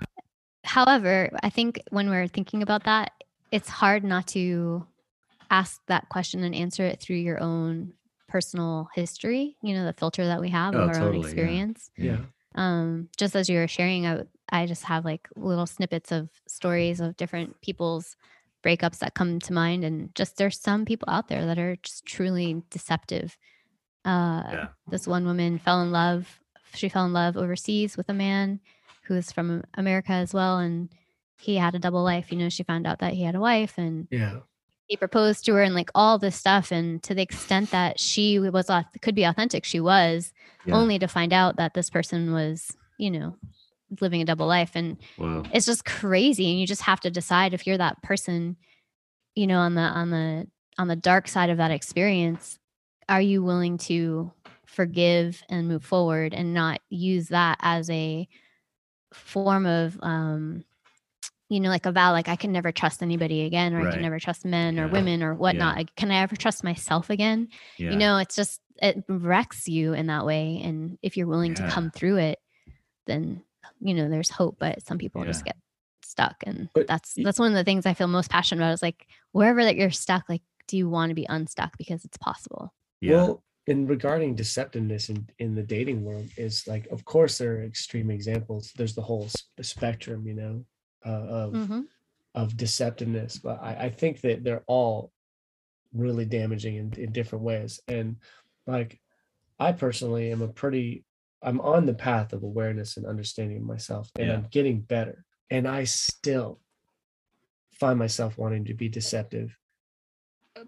However, I think when we're thinking about that, it's hard not to ask that question and answer it through your own personal history, you know, the filter that we have oh, of our totally, own experience. Yeah. yeah. Um, just as you were sharing, I, I just have like little snippets of stories of different people's breakups that come to mind. And just there's some people out there that are just truly deceptive. Uh, yeah. This one woman fell in love. She fell in love overseas with a man who is from America as well. And he had a double life. You know, she found out that he had a wife and yeah he proposed to her and like all this stuff and to the extent that she was could be authentic she was yeah. only to find out that this person was you know living a double life and wow. it's just crazy and you just have to decide if you're that person you know on the on the on the dark side of that experience are you willing to forgive and move forward and not use that as a form of um you know, like a vow, like I can never trust anybody again, or right. I can never trust men yeah. or women or whatnot. Yeah. can I ever trust myself again? Yeah. You know, it's just, it wrecks you in that way. And if you're willing to come through it, then, you know, there's hope, but some people just get stuck. And but, that's, that's one of the things I feel most passionate about is like, wherever that you're stuck, like, do you want to be unstuck? Because it's possible. Yeah. Well, in regarding deceptiveness in, in the dating world is like, of course, there are extreme examples. There's the whole spectrum, you know, uh, of mm-hmm. of deceptiveness but I, I think that they're all really damaging in, in different ways and like i personally am a pretty i'm on the path of awareness and understanding myself and yeah. i'm getting better and i still find myself wanting to be deceptive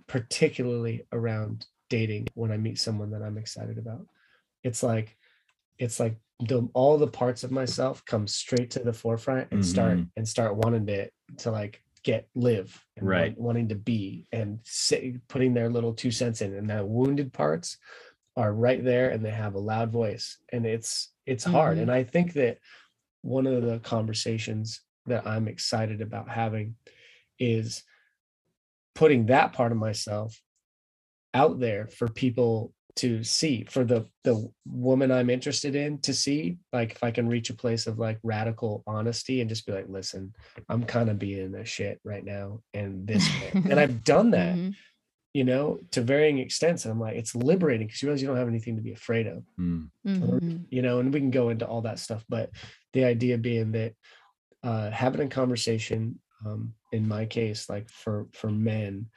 particularly around dating when i meet someone that i'm excited about it's like it's like the all the parts of myself come straight to the forefront and mm-hmm. start and start wanting to to like get live right want, wanting to be and say, putting their little two cents in and the wounded parts are right there and they have a loud voice and it's it's mm-hmm. hard and i think that one of the conversations that i'm excited about having is putting that part of myself out there for people to see for the the woman i'm interested in to see like if i can reach a place of like radical honesty and just be like listen i'm kind of being a shit right now and this and i've done that mm-hmm. you know to varying extents and i'm like it's liberating because you realize you don't have anything to be afraid of mm. mm-hmm. you know and we can go into all that stuff but the idea being that uh having a conversation um in my case like for for men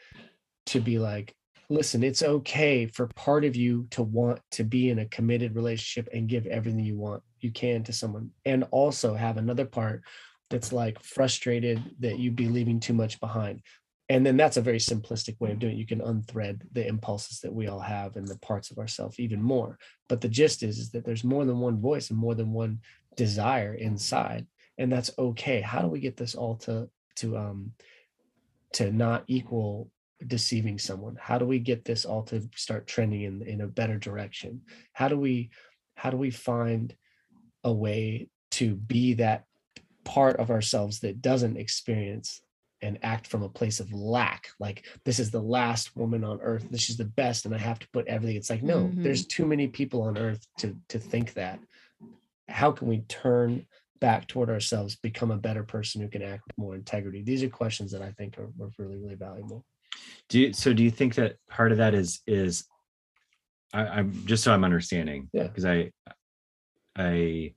to be like listen, it's okay for part of you to want to be in a committed relationship and give everything you want you can to someone. And also have another part that's like frustrated that you'd be leaving too much behind. And then that's a very simplistic way of doing it. You can unthread the impulses that we all have and the parts of ourselves even more. But the gist is, is that there's more than one voice and more than one desire inside and that's okay. How do we get this all to to um to not equal deceiving someone? How do we get this all to start trending in in a better direction? How do we how do we find a way to be that part of ourselves that doesn't experience and act from a place of lack? Like this is the last woman on earth. This is the best and i have to put everything it's like no mm-hmm. there's too many people on earth to to think that. How can we turn back toward ourselves become a better person who can act with more integrity? These are questions that i think are, are really really valuable do you, so do you think that part of that is is I, am just so I'm understanding. Yeah. Because I I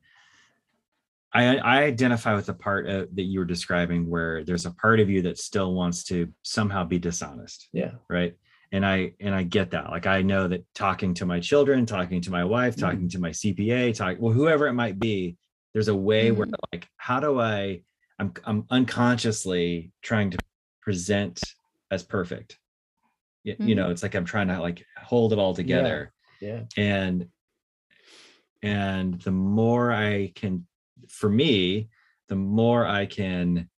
I I identify with the part of, that you were describing where there's a part of you that still wants to somehow be dishonest. Yeah. Right. And I and I get that. Like I know that talking to my children, talking to my wife, mm-hmm. talking to my CPA, talk well, whoever it might be, there's a way mm-hmm. where like, how do I I'm I'm unconsciously trying to present as perfect you, mm-hmm. you know it's like i'm trying to like hold it all together yeah. yeah and and the more i can for me the more i can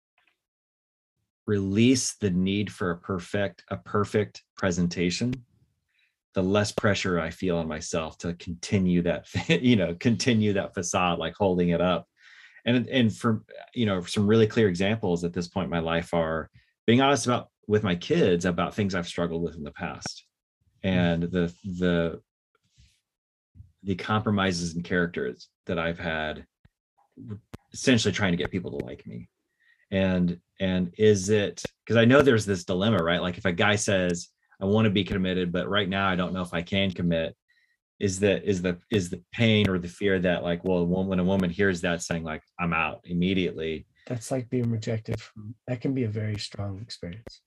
release the need for a perfect a perfect presentation the less pressure i feel on myself to continue that you know continue that facade like holding it up and and for you know some really clear examples at this point in my life are being honest about with my kids about things I've struggled with in the past and the the the compromises and characters that I've had essentially trying to get people to like me. And and is it because I know there's this dilemma, right? Like if a guy says, I want to be committed, but right now I don't know if I can commit, is the is the is the pain or the fear that like, well, when a woman hears that saying like I'm out immediately. That's like being rejected from that can be a very strong experience.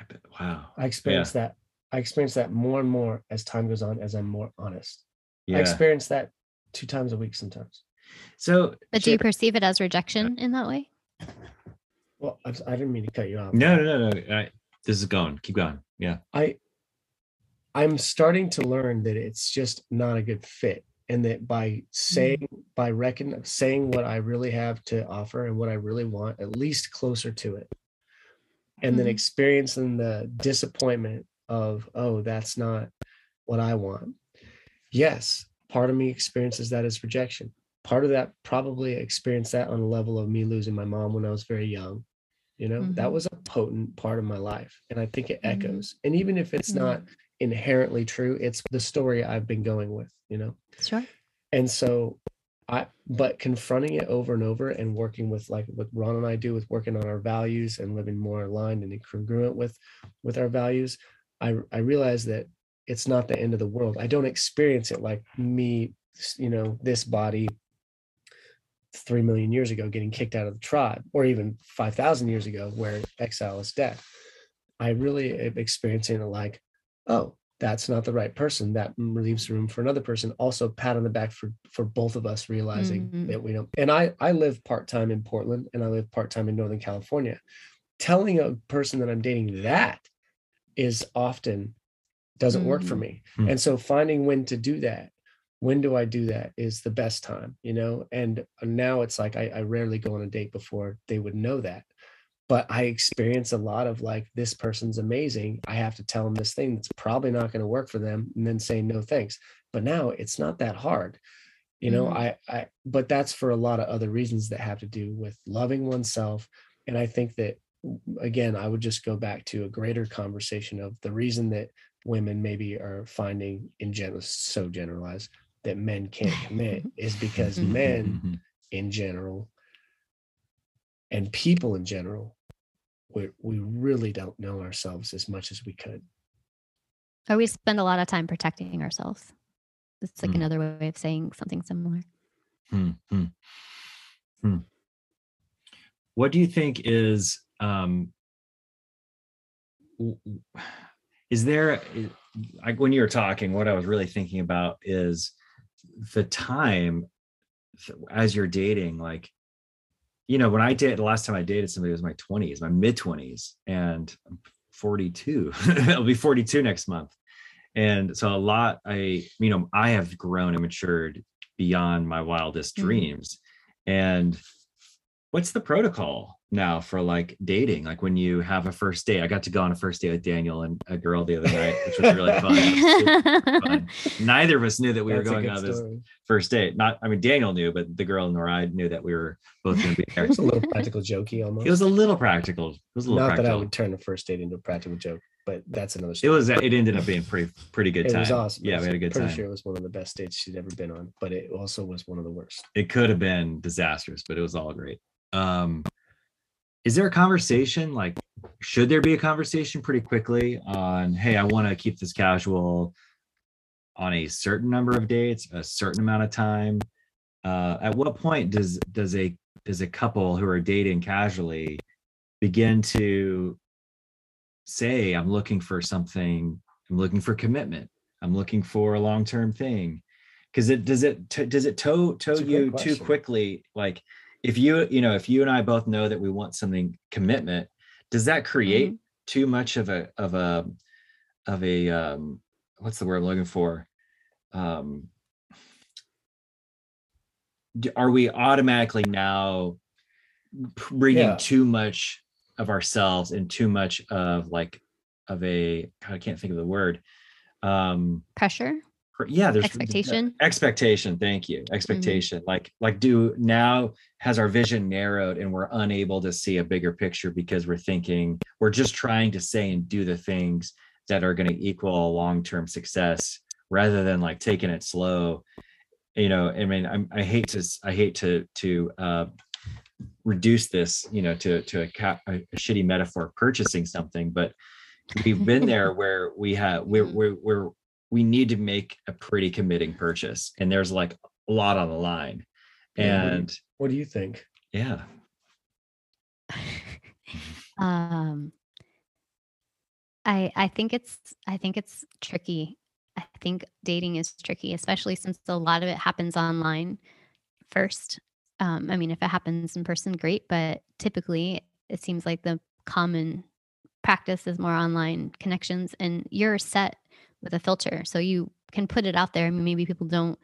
I bet, wow. I experience yeah. that. I experience that more and more as time goes on, as I'm more honest. Yeah. I experience that two times a week sometimes. So, but do you perceive it as rejection in that way? Well, I, I didn't mean to cut you off. No, no, no, no. I, this is going. Keep going. Yeah. I, I'm starting to learn that it's just not a good fit, and that by saying, mm-hmm. by reckon, saying what I really have to offer and what I really want, at least closer to it, and mm-hmm. then experiencing the disappointment of oh that's not what i want yes part of me experiences that as rejection part of that probably experienced that on a level of me losing my mom when i was very young you know mm-hmm. that was a potent part of my life and i think it mm-hmm. echoes and even if it's not inherently true it's the story i've been going with you know sure and so I but confronting it over and over and working with like what Ron and I do with working on our values and living more aligned and congruent with with our values, I I realize that it's not the end of the world. I don't experience it like me, you know, this body three million years ago getting kicked out of the tribe, or even five thousand years ago where exile is death. I really am experiencing it like, oh, that's not the right person that leaves room for another person also pat on the back for for both of us realizing mm-hmm. that we don't and i i live part-time in portland and i live part-time in northern california telling a person that i'm dating that is often doesn't mm-hmm. work for mm-hmm. me mm-hmm. and so finding when to do that when do I do that is the best time, you know? And now it's like I, I rarely go on a date before they would know that. But I experience a lot of like, this person's amazing. I have to tell them this thing that's probably not going to work for them and then say no thanks. But now it's not that hard. You know, mm-hmm. I, I, but that's for a lot of other reasons that have to do with loving oneself. And I think that again, I would just go back to a greater conversation of the reason that women maybe are finding in general so generalized that men can't commit is because men in general and people in general we we really don't know ourselves as much as we could or we spend a lot of time protecting ourselves it's like mm. another way of saying something similar hmm. Hmm. what do you think is um is there like when you were talking what i was really thinking about is the time as you're dating like you know when i did the last time i dated somebody was my 20s my mid 20s and i'm 42 i'll be 42 next month. And so a lot i you know i have grown and matured beyond my wildest mm-hmm. dreams. And what's the protocol now for like dating like when you have a first date i got to go on a first date with daniel and a girl the other night which was really fun, fun. neither of us knew that we That's were going on this first date not i mean daniel knew but the girl nor i knew that we were both going to be there it was a little practical jokey almost it was a little practical it was a little not practical. that i would turn a first date into a practical joke but that's another story. It was it ended up being pretty pretty good time. It was awesome. Yeah, we had a good pretty time. Pretty sure it was one of the best dates she'd ever been on, but it also was one of the worst. It could have been disastrous, but it was all great. Um is there a conversation like should there be a conversation pretty quickly on hey i want to keep this casual on a certain number of dates a certain amount of time? Uh, at what point does does a does a couple who are dating casually begin to say i'm looking for something i'm looking for commitment i'm looking for a long-term thing because it does it t- does it tow tow you too quickly like if you you know if you and i both know that we want something commitment does that create mm-hmm. too much of a of a of a um what's the word i'm looking for um are we automatically now bringing yeah. too much of ourselves and too much of like of a i can't think of the word um pressure yeah there's expectation expectation thank you mm-hmm. expectation mm-hmm. like like do now has our vision narrowed and we're unable to see a bigger picture because we're thinking we're just trying to say and do the things that are going to equal a long-term success rather than like taking it slow you know i mean I'm, i hate to i hate to to uh reduce this you know to to a, ca- a, shitty metaphor of purchasing something but we've been there where we have we're, mm-hmm. we're we're we need to make a pretty committing purchase and there's like a lot on the line. And what do you think? Yeah. Um i i think it's i think it's tricky. I think dating is tricky especially since a lot of it happens online first. Um i mean if it happens in person great but typically it seems like the common practice is more online connections and you're set with a filter. So you can put it out there. I mean, maybe people don't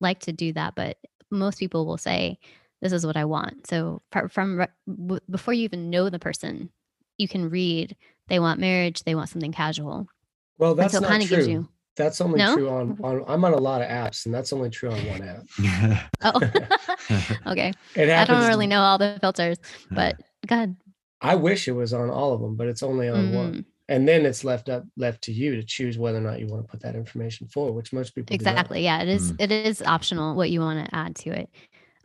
like to do that, but most people will say, "This is what I want." So from before you even know the person, you can read they want marriage, they want something casual. Well, that's so not true. You, that's only no? true on, on. I'm on a lot of apps, and that's only true on one app. oh, okay. I don't really know all the filters, but go ahead. I wish it was on all of them, but it's only on mm-hmm. one and then it's left up left to you to choose whether or not you want to put that information forward which most people exactly yeah it is, mm. it is optional what you want to add to it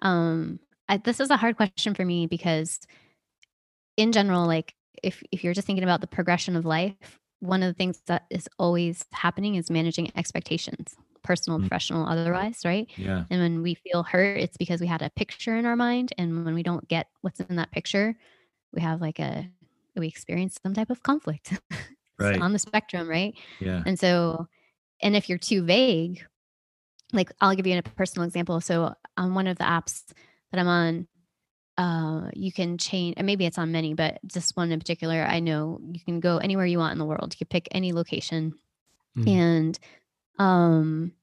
um I, this is a hard question for me because in general like if if you're just thinking about the progression of life one of the things that is always happening is managing expectations personal mm. professional otherwise right yeah and when we feel hurt it's because we had a picture in our mind and when we don't get what's in that picture we have like a we experience some type of conflict right. on the spectrum, right? Yeah. And so, and if you're too vague, like I'll give you a personal example. So on one of the apps that I'm on, uh, you can change, and maybe it's on many, but just one in particular, I know you can go anywhere you want in the world. You can pick any location, mm. and um,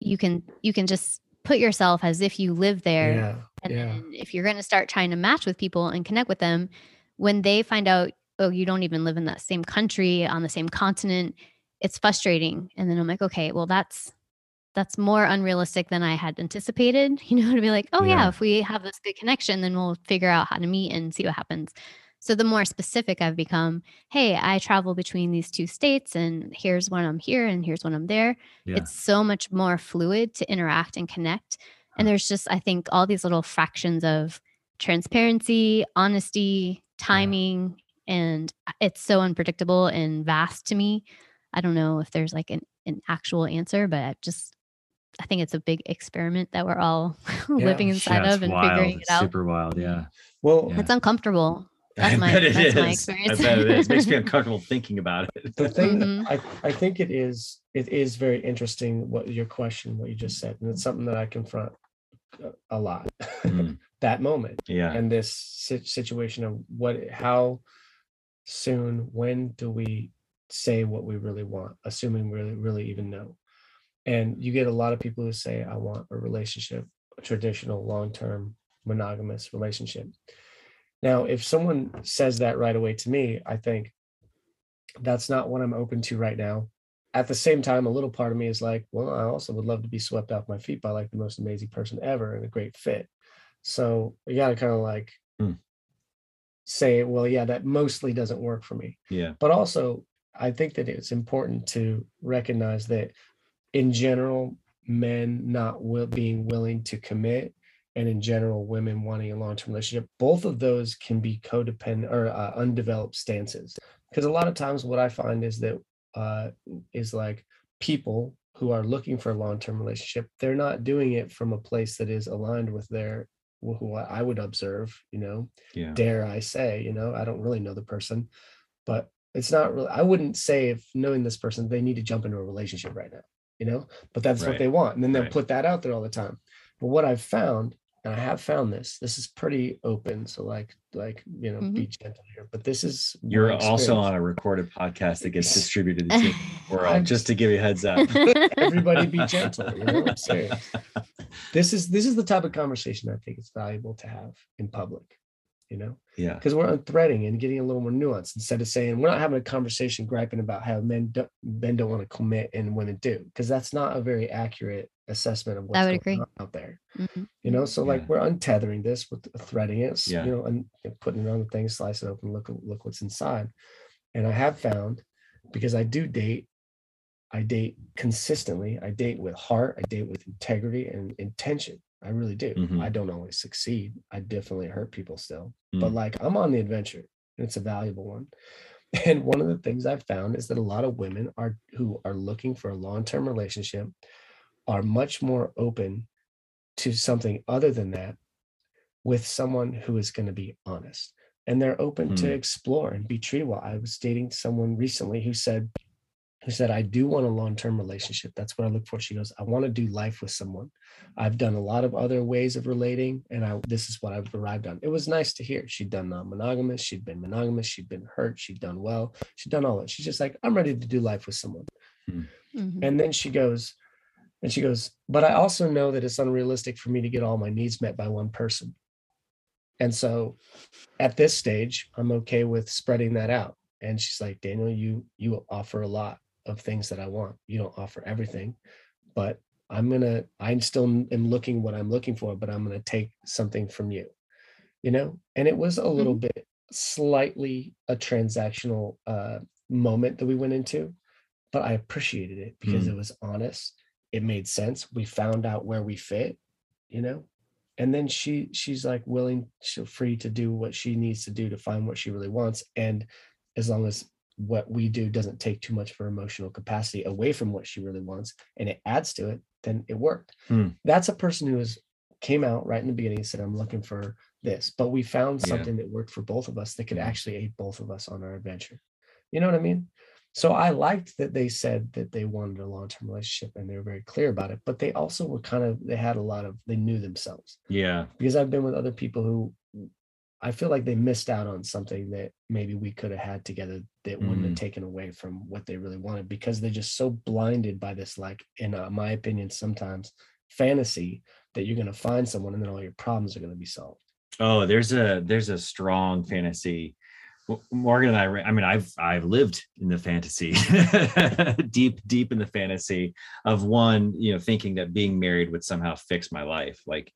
you can you can just put yourself as if you live there yeah, and yeah. if you're going to start trying to match with people and connect with them when they find out oh you don't even live in that same country on the same continent it's frustrating and then i'm like okay well that's that's more unrealistic than i had anticipated you know to be like oh yeah. yeah if we have this good connection then we'll figure out how to meet and see what happens so the more specific I've become, hey, I travel between these two states and here's when I'm here and here's when I'm there. Yeah. It's so much more fluid to interact and connect. And there's just, I think, all these little fractions of transparency, honesty, timing, yeah. and it's so unpredictable and vast to me. I don't know if there's like an, an actual answer, but I just I think it's a big experiment that we're all yeah. living inside yeah, of and wild. figuring it out. Super wild, yeah. Well, it's uncomfortable. That's my, that's is. my experience. I bet it is. It makes me uncomfortable thinking about it. The thing mm-hmm. I, I think it is it is very interesting what your question, what you just said. And it's something that I confront a lot. Mm. That moment. Yeah. And this situation of what how soon, when do we say what we really want, assuming we really, really even know. And you get a lot of people who say, I want a relationship, a traditional long-term monogamous relationship. Now, if someone says that right away to me, I think that's not what I'm open to right now. At the same time, a little part of me is like, well, I also would love to be swept off my feet by like the most amazing person ever and a great fit. So you got to kind of like mm. say, well, yeah, that mostly doesn't work for me. Yeah. But also, I think that it's important to recognize that in general, men not will, being willing to commit and in general women wanting a long-term relationship both of those can be codependent or uh, undeveloped stances because a lot of times what i find is that uh, is like people who are looking for a long-term relationship they're not doing it from a place that is aligned with their who i would observe you know yeah. dare i say you know i don't really know the person but it's not really i wouldn't say if knowing this person they need to jump into a relationship right now you know but that's right. what they want and then they'll right. put that out there all the time but what i've found and I have found this. This is pretty open, so like like you know, mm-hmm. be gentle here. But this is you're also on a recorded podcast that gets distributed to the world. just to give you a heads up. Everybody be gentle. You know, I'm serious. This is this is the type of conversation I think it's valuable to have in public you know? Yeah. Because we're unthreading and getting a little more nuanced instead of saying we're not having a conversation griping about how men don't men don't want to commit and women do, because that's not a very accurate assessment of what's I would agree. out there. Mm-hmm. You know, so like we're untethering this with threading it, yeah. you know, and putting it on the thing, slice it open, look look what's inside. And I have found because I do date, I date consistently. I date with heart. I date with integrity and intention. I really do. Mm-hmm. I don't always succeed. I definitely hurt people still, mm-hmm. but mm. like I'm on the adventure and it's a valuable one. And one of the things I've found is that a lot of women are who are looking for a long-term relationship are much more open to something other than that with someone who is going to be honest. And they're open mm-hmm. to mm. explore and be treated well. I was dating someone recently who said, who said, I do want a long term relationship. That's what I look for. She goes, I want to do life with someone. I've done a lot of other ways of relating, and I, this is what I've arrived on. It was nice to hear. She'd done non monogamous, she'd been monogamous, she'd been hurt, she'd done well, she'd done all that. She's just like, I'm ready to do life with someone. Hmm. Mm-hmm. And then she goes, and she goes, but I also know that it's unrealistic for me to get all my needs met by one person. And so at this stage, I'm okay with spreading that out. And she's like, Daniel, you you offer a lot of things that I want. You don't offer everything, but I'm gonna, I'm still am looking what I'm looking for, but I'm gonna take something from you, you know? And it was a little mm-hmm. bit slightly a transactional uh, moment that we went into, but I appreciated it because mm. it was honest. It made sense. We found out where we fit, you know? And then she she's like willing, she's free to do what she needs to do to find what she really wants. And as long as what we do doesn't take too much of her emotional capacity away from what she really wants and it adds to it then it worked. Hmm. that's a person who was came out right in the beginning and said i'm looking for this. But we found something yeah. that worked for both of us that could actually aid both of us on our adventure. You know what i mean? So i liked that they said that they wanted a long-term relationship and they were very clear about it but they also were kind of they had a lot of they knew themselves. Yeah. Because i've been with other people who I feel like they missed out on something that maybe we could have had together that mm. wouldn't have mm. taken away from what they really wanted because they're just so blinded by this, like, in uh, my opinion, sometimes fantasy that you're going to find someone and then all your problems are going to be solved. Oh, there's a there's a strong fantasy. Morgan and I, I mean, I've I've lived in the fantasy, deep deep in the fantasy of one, you know, thinking that being married would somehow fix my life. Like.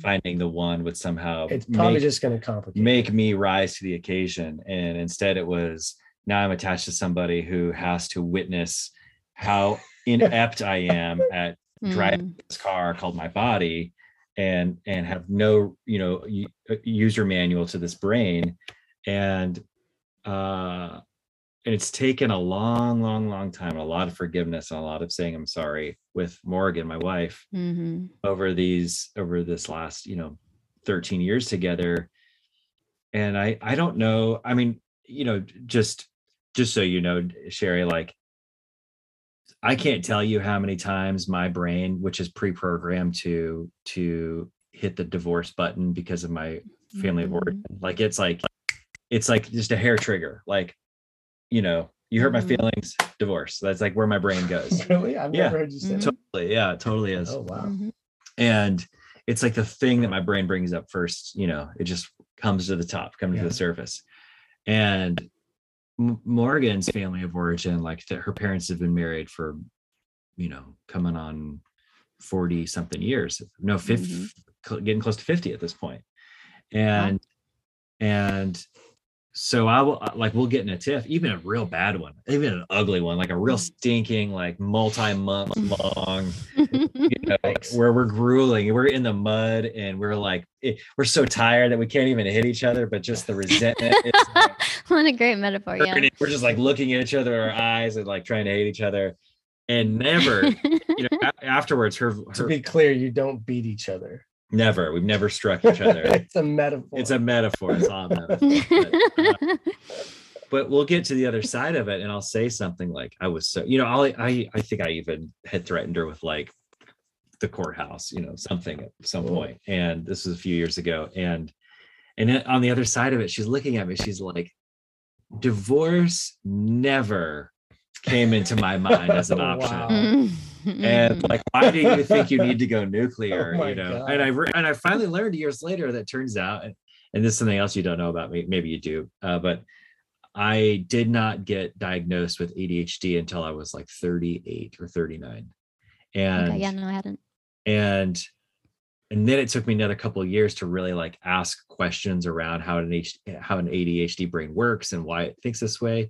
Finding the one would somehow it's probably make, just going to complicate make me rise to the occasion and instead it was now i'm attached to somebody who has to witness how inept i am at driving mm. this car called my body and and have no you know uh, user manual to this brain and uh and it's taken a long, long, long time, a lot of forgiveness and a lot of saying I'm sorry with Morgan, my wife, mm-hmm. over these over this last, you know, 13 years together. And I I don't know. I mean, you know, just just so you know, Sherry, like I can't tell you how many times my brain, which is pre-programmed to to hit the divorce button because of my family mm-hmm. of origin, like it's like it's like just a hair trigger. Like you know, you hurt my mm-hmm. feelings, divorce. That's like where my brain goes. really? I've yeah, never heard you say totally. That. Yeah, totally is. Oh wow. Mm-hmm. And it's like the thing that my brain brings up first, you know, it just comes to the top, comes yeah. to the surface. And M- Morgan's family of origin, like that her parents have been married for, you know, coming on 40 something years. No, 50, mm-hmm. getting close to 50 at this point. And wow. and so I will uh, like we'll get in a tiff, even a real bad one, even an ugly one, like a real mm. stinking, like multi-month long, you know, where we're grueling, we're in the mud, and we're like it, we're so tired that we can't even hit each other, but just the resentment. like, what a great metaphor! Yeah, we're just like looking at each other, our eyes, and like trying to hate each other, and never, you know, afterwards, her, her to be clear, you don't beat each other. Never. We've never struck each other. it's a metaphor. It's a metaphor. It's all metaphor. But, uh, but, we'll get to the other side of it, and I'll say something like, "I was so," you know, I'll, I I think I even had threatened her with like the courthouse, you know, something at some point. And this was a few years ago, and and on the other side of it, she's looking at me. She's like, "Divorce never came into my mind as an option." And like why do you think you need to go nuclear oh you know? God. and i re- and i finally learned years later that turns out and, and this is something else you don't know about me maybe you do uh, but i did not get diagnosed with adhd until i was like 38 or 39 and okay, yeah no i hadn't. and and then it took me another couple of years to really like ask questions around how an H, how an ADHD brain works and why it thinks this way.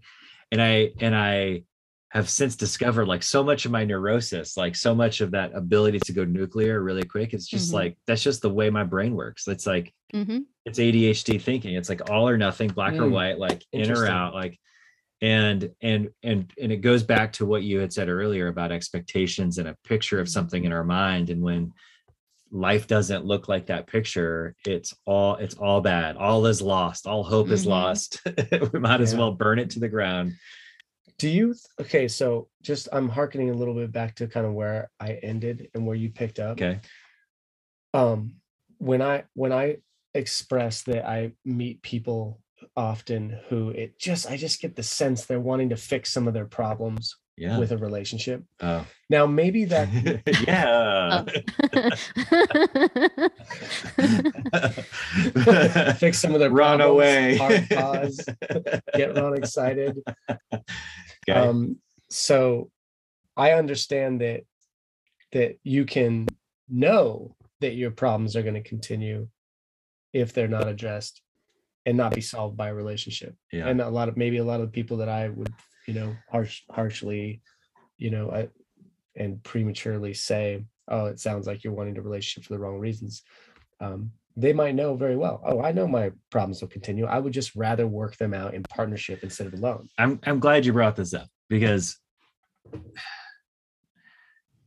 And i and i have since discovered like so much of my neurosis, like so much of that ability to go nuclear really quick. It's just mm-hmm. like that's just the way my brain works. It's like mm-hmm. it's ADHD thinking. It's like all or nothing, black mm. or white, like in or out, like and and and and it goes back to what you had said earlier about expectations and a picture of something in our mind. And when life doesn't look like that picture, it's all it's all bad. All is lost. All hope mm-hmm. is lost. we might as well burn it to the ground do you okay so just i'm harkening a little bit back to kind of where i ended and where you picked up. Okay. Um when i when i express that i meet people often who it just i just get the sense they're wanting to fix some of their problems yeah. with a relationship. Oh. Now maybe that yeah. fix some of the run problems, away. Hard pause. Get Ron excited. Okay. Um, so I understand that that you can know that your problems are going to continue if they're not addressed and not be solved by a relationship. Yeah. And a lot of maybe a lot of people that I would, you know, harsh harshly, you know, I, and prematurely say, "Oh, it sounds like you're wanting a relationship for the wrong reasons." Um, they might know very well. Oh, I know my problems will continue. I would just rather work them out in partnership instead of alone. I'm I'm glad you brought this up because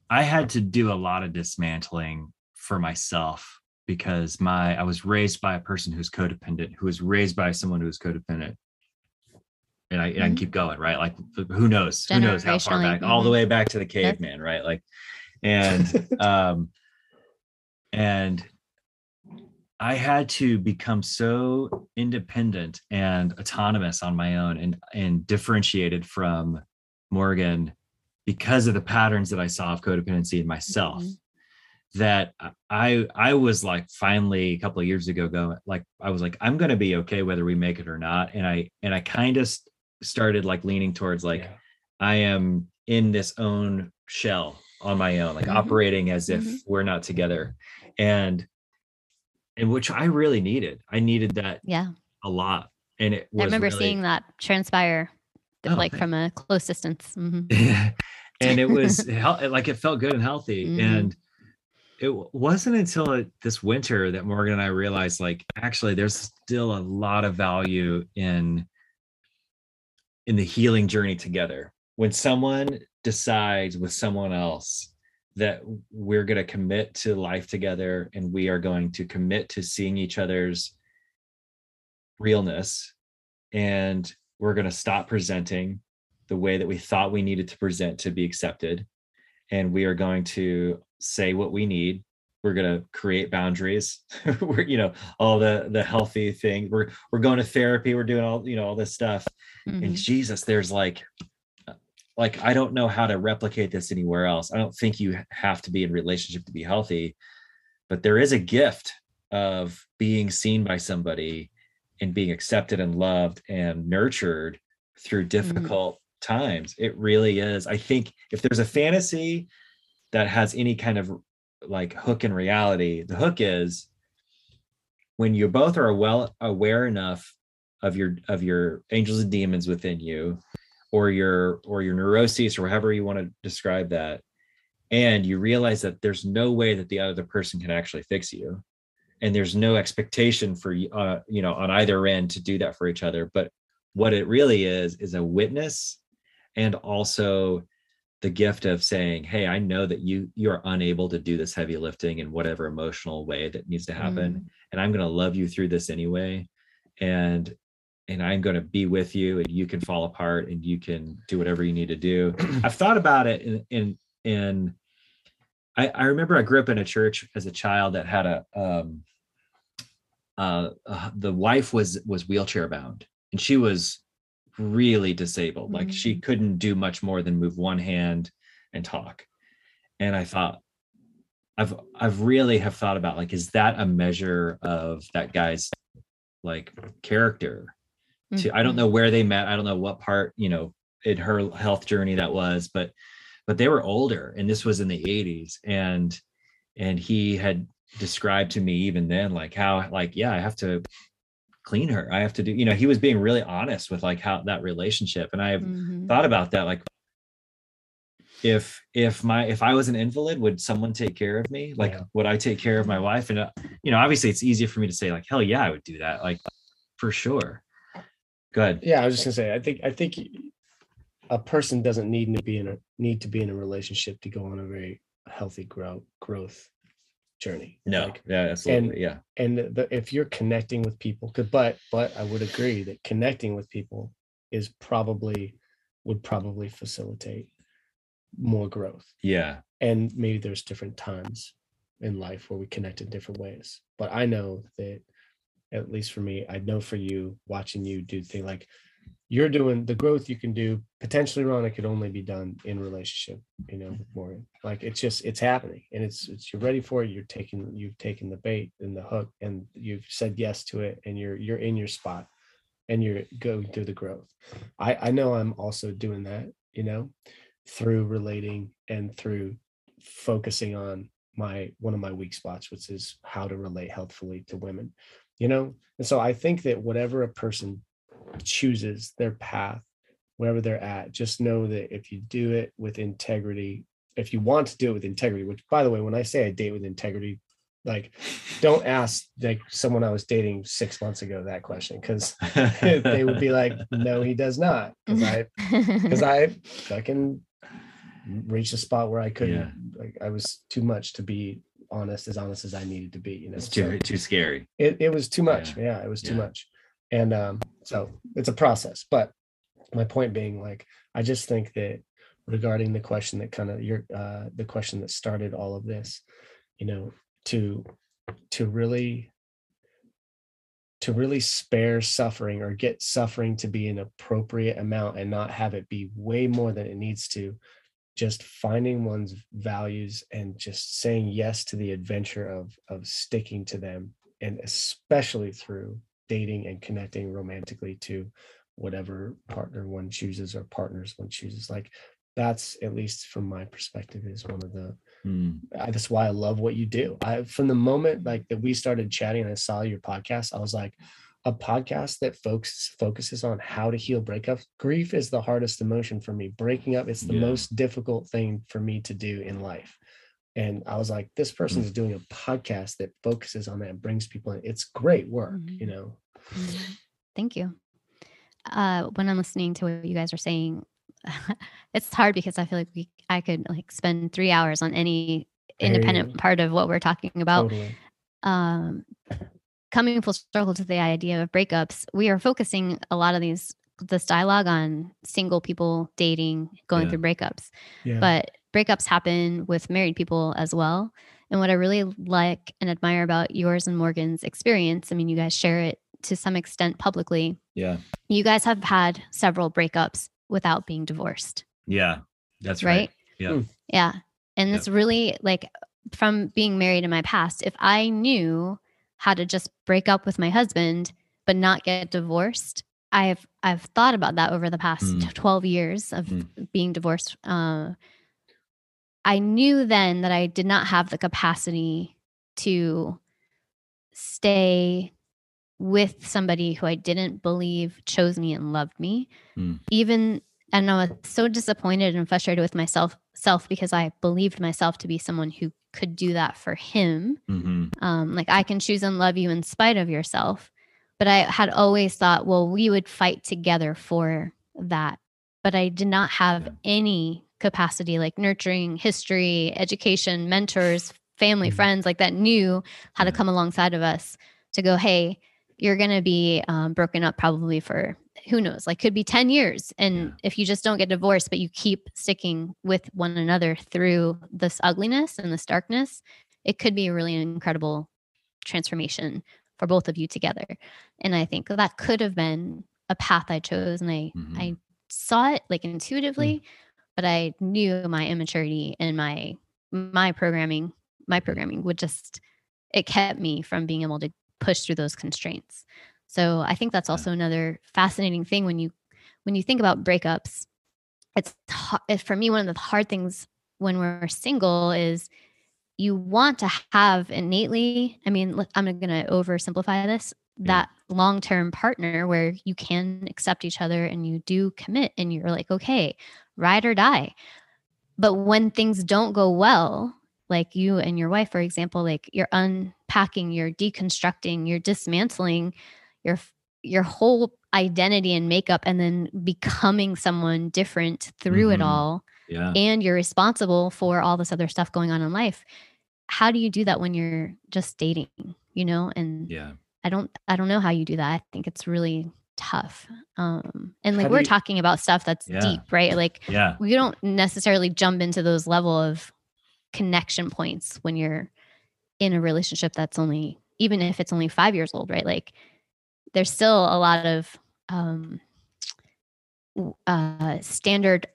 I had to do a lot of dismantling for myself because my I was raised by a person who's codependent, who was raised by someone who was codependent. And I, mm-hmm. and I can keep going, right? Like who knows? Who knows how far back? Mm-hmm. All the mm-hmm. way back to the caveman, right? Like and um and I had to become so independent and autonomous on my own and and differentiated from Morgan because of the patterns that I saw of codependency in myself. Mm-hmm that I I was like finally a couple of years ago going like I was like I'm going to be okay whether we make it or not and I and I kind of started like leaning towards like yeah. I am in this own shell on my own like mm-hmm. operating as if mm-hmm. we're not together and and which I really needed I needed that yeah a lot and it I remember really, seeing that transpire oh, like from a close distance mm-hmm. and it was like it felt good and healthy mm-hmm. and it wasn't until this winter that Morgan and I realized like actually there's still a lot of value in in the healing journey together. When someone decides with someone else that we're going to commit to life together and we are going to commit to seeing each other's realness and we're going to stop presenting the way that we thought we needed to present to be accepted and we are going to say what we need we're going to create boundaries we're you know all the the healthy thing we're we're going to therapy we're doing all you know all this stuff mm-hmm. and jesus there's like like i don't know how to replicate this anywhere else i don't think you have to be in relationship to be healthy but there is a gift of being seen by somebody and being accepted and loved and nurtured through mm-hmm. difficult mm-hmm. times it really is i think if there's a fantasy that has any kind of like hook in reality the hook is when you both are well aware enough of your of your angels and demons within you or your or your neuroses or however you want to describe that and you realize that there's no way that the other person can actually fix you and there's no expectation for uh, you know on either end to do that for each other but what it really is is a witness and also the gift of saying hey i know that you you are unable to do this heavy lifting in whatever emotional way that needs to happen mm. and i'm going to love you through this anyway and and i'm going to be with you and you can fall apart and you can do whatever you need to do i've thought about it in in in I, I remember i grew up in a church as a child that had a um uh, uh the wife was was wheelchair bound and she was really disabled. Mm-hmm. Like she mm. couldn't do much more than move one hand and talk. And I thought, I've I've really have thought about like, is that a measure of that guy's like character? Mm-hmm. To I don't mm-hmm. know where they met. I don't know what part, you know, in her health journey that was, but but they were older and this was in the 80s. And and he had described to me even then like how like yeah i have to clean her. I have to do you know he was being really honest with like how that relationship and i've mm-hmm. thought about that like if if my if i was an invalid would someone take care of me? Like yeah. would i take care of my wife? And uh, you know obviously it's easier for me to say like hell yeah i would do that like for sure. Good yeah i was just gonna say i think i think a person doesn't need to be in a need to be in a relationship to go on a very healthy growth growth journey. No, like, yeah, absolutely, and, yeah. And the, if you're connecting with people, but but I would agree that connecting with people is probably would probably facilitate more growth. Yeah, and maybe there's different times in life where we connect in different ways. But I know that, at least for me, I know for you, watching you do things like you're doing the growth you can do potentially ron it could only be done in relationship you know mm-hmm. more like it's just it's happening and it's it's you're ready for it you're taking you've taken the bait and the hook and you've said yes to it and you're you're in your spot and you're going through the growth. I i know i'm also doing that you know through relating and through focusing on my one of my weak spots which is how to relate healthfully to women you know? And so i think that whatever a person chooses their path wherever they're at just know that if you do it with integrity if you want to do it with integrity which by the way when i say i date with integrity like don't ask like someone i was dating six months ago that question because they would be like no he does not because i because i fucking reached a spot where i couldn't yeah. like i was too much to be honest as honest as i needed to be you know? It's too so too scary. It, it was too much. Yeah, yeah it was too yeah. much and um, so it's a process but my point being like i just think that regarding the question that kind of your uh, the question that started all of this you know to to really to really spare suffering or get suffering to be an appropriate amount and not have it be way more than it needs to just finding one's values and just saying yes to the adventure of of sticking to them and especially through dating and connecting romantically to whatever partner one chooses or partners one chooses like that's at least from my perspective is one of the mm. that's why i love what you do i from the moment like that we started chatting and i saw your podcast i was like a podcast that folks focuses on how to heal breakups grief is the hardest emotion for me breaking up it's the yeah. most difficult thing for me to do in life and i was like this person is doing a podcast that focuses on that and brings people in it's great work mm-hmm. you know mm-hmm. thank you uh, when i'm listening to what you guys are saying it's hard because I feel like we I could like spend three hours on any independent hey. part of what we're talking about. Totally. Um, coming full circle to the idea of breakups, we are focusing a lot of these this dialogue on single people dating, going yeah. through breakups. Yeah. But breakups happen with married people as well. And what I really like and admire about yours and Morgan's experience, I mean, you guys share it to some extent publicly. Yeah. You guys have had several breakups without being divorced. Yeah, that's right. right? Yeah. Hmm. Yeah. And yep. it's really like from being married in my past, if I knew how to just break up with my husband but not get divorced, I've I've thought about that over the past mm. 12 years of mm. being divorced. Uh, I knew then that I did not have the capacity to stay with somebody who I didn't believe chose me and loved me. Mm. Even and I was so disappointed and frustrated with myself self because I believed myself to be someone who could do that for him. Mm-hmm. Um, like I can choose and love you in spite of yourself. But I had always thought, well, we would fight together for that. But I did not have yeah. any capacity like nurturing, history, education, mentors, family, mm-hmm. friends like that knew how to come alongside of us to go, hey, you're going to be um, broken up probably for who knows like could be 10 years and yeah. if you just don't get divorced but you keep sticking with one another through this ugliness and this darkness it could be a really incredible transformation for both of you together and i think that could have been a path i chose and i mm-hmm. i saw it like intuitively mm-hmm. but i knew my immaturity and my my programming my programming would just it kept me from being able to push through those constraints. So I think that's also another fascinating thing when you when you think about breakups. It's for me one of the hard things when we're single is you want to have innately. I mean, I'm going to oversimplify this. That yeah. long term partner where you can accept each other and you do commit and you're like, okay, ride or die. But when things don't go well, like you and your wife for example like you're unpacking you're deconstructing you're dismantling your your whole identity and makeup and then becoming someone different through mm-hmm. it all yeah. and you're responsible for all this other stuff going on in life how do you do that when you're just dating you know and yeah i don't i don't know how you do that i think it's really tough um and like we're you, talking about stuff that's yeah. deep right like yeah we don't necessarily jump into those level of connection points when you're in a relationship that's only even if it's only five years old right like there's still a lot of um uh standard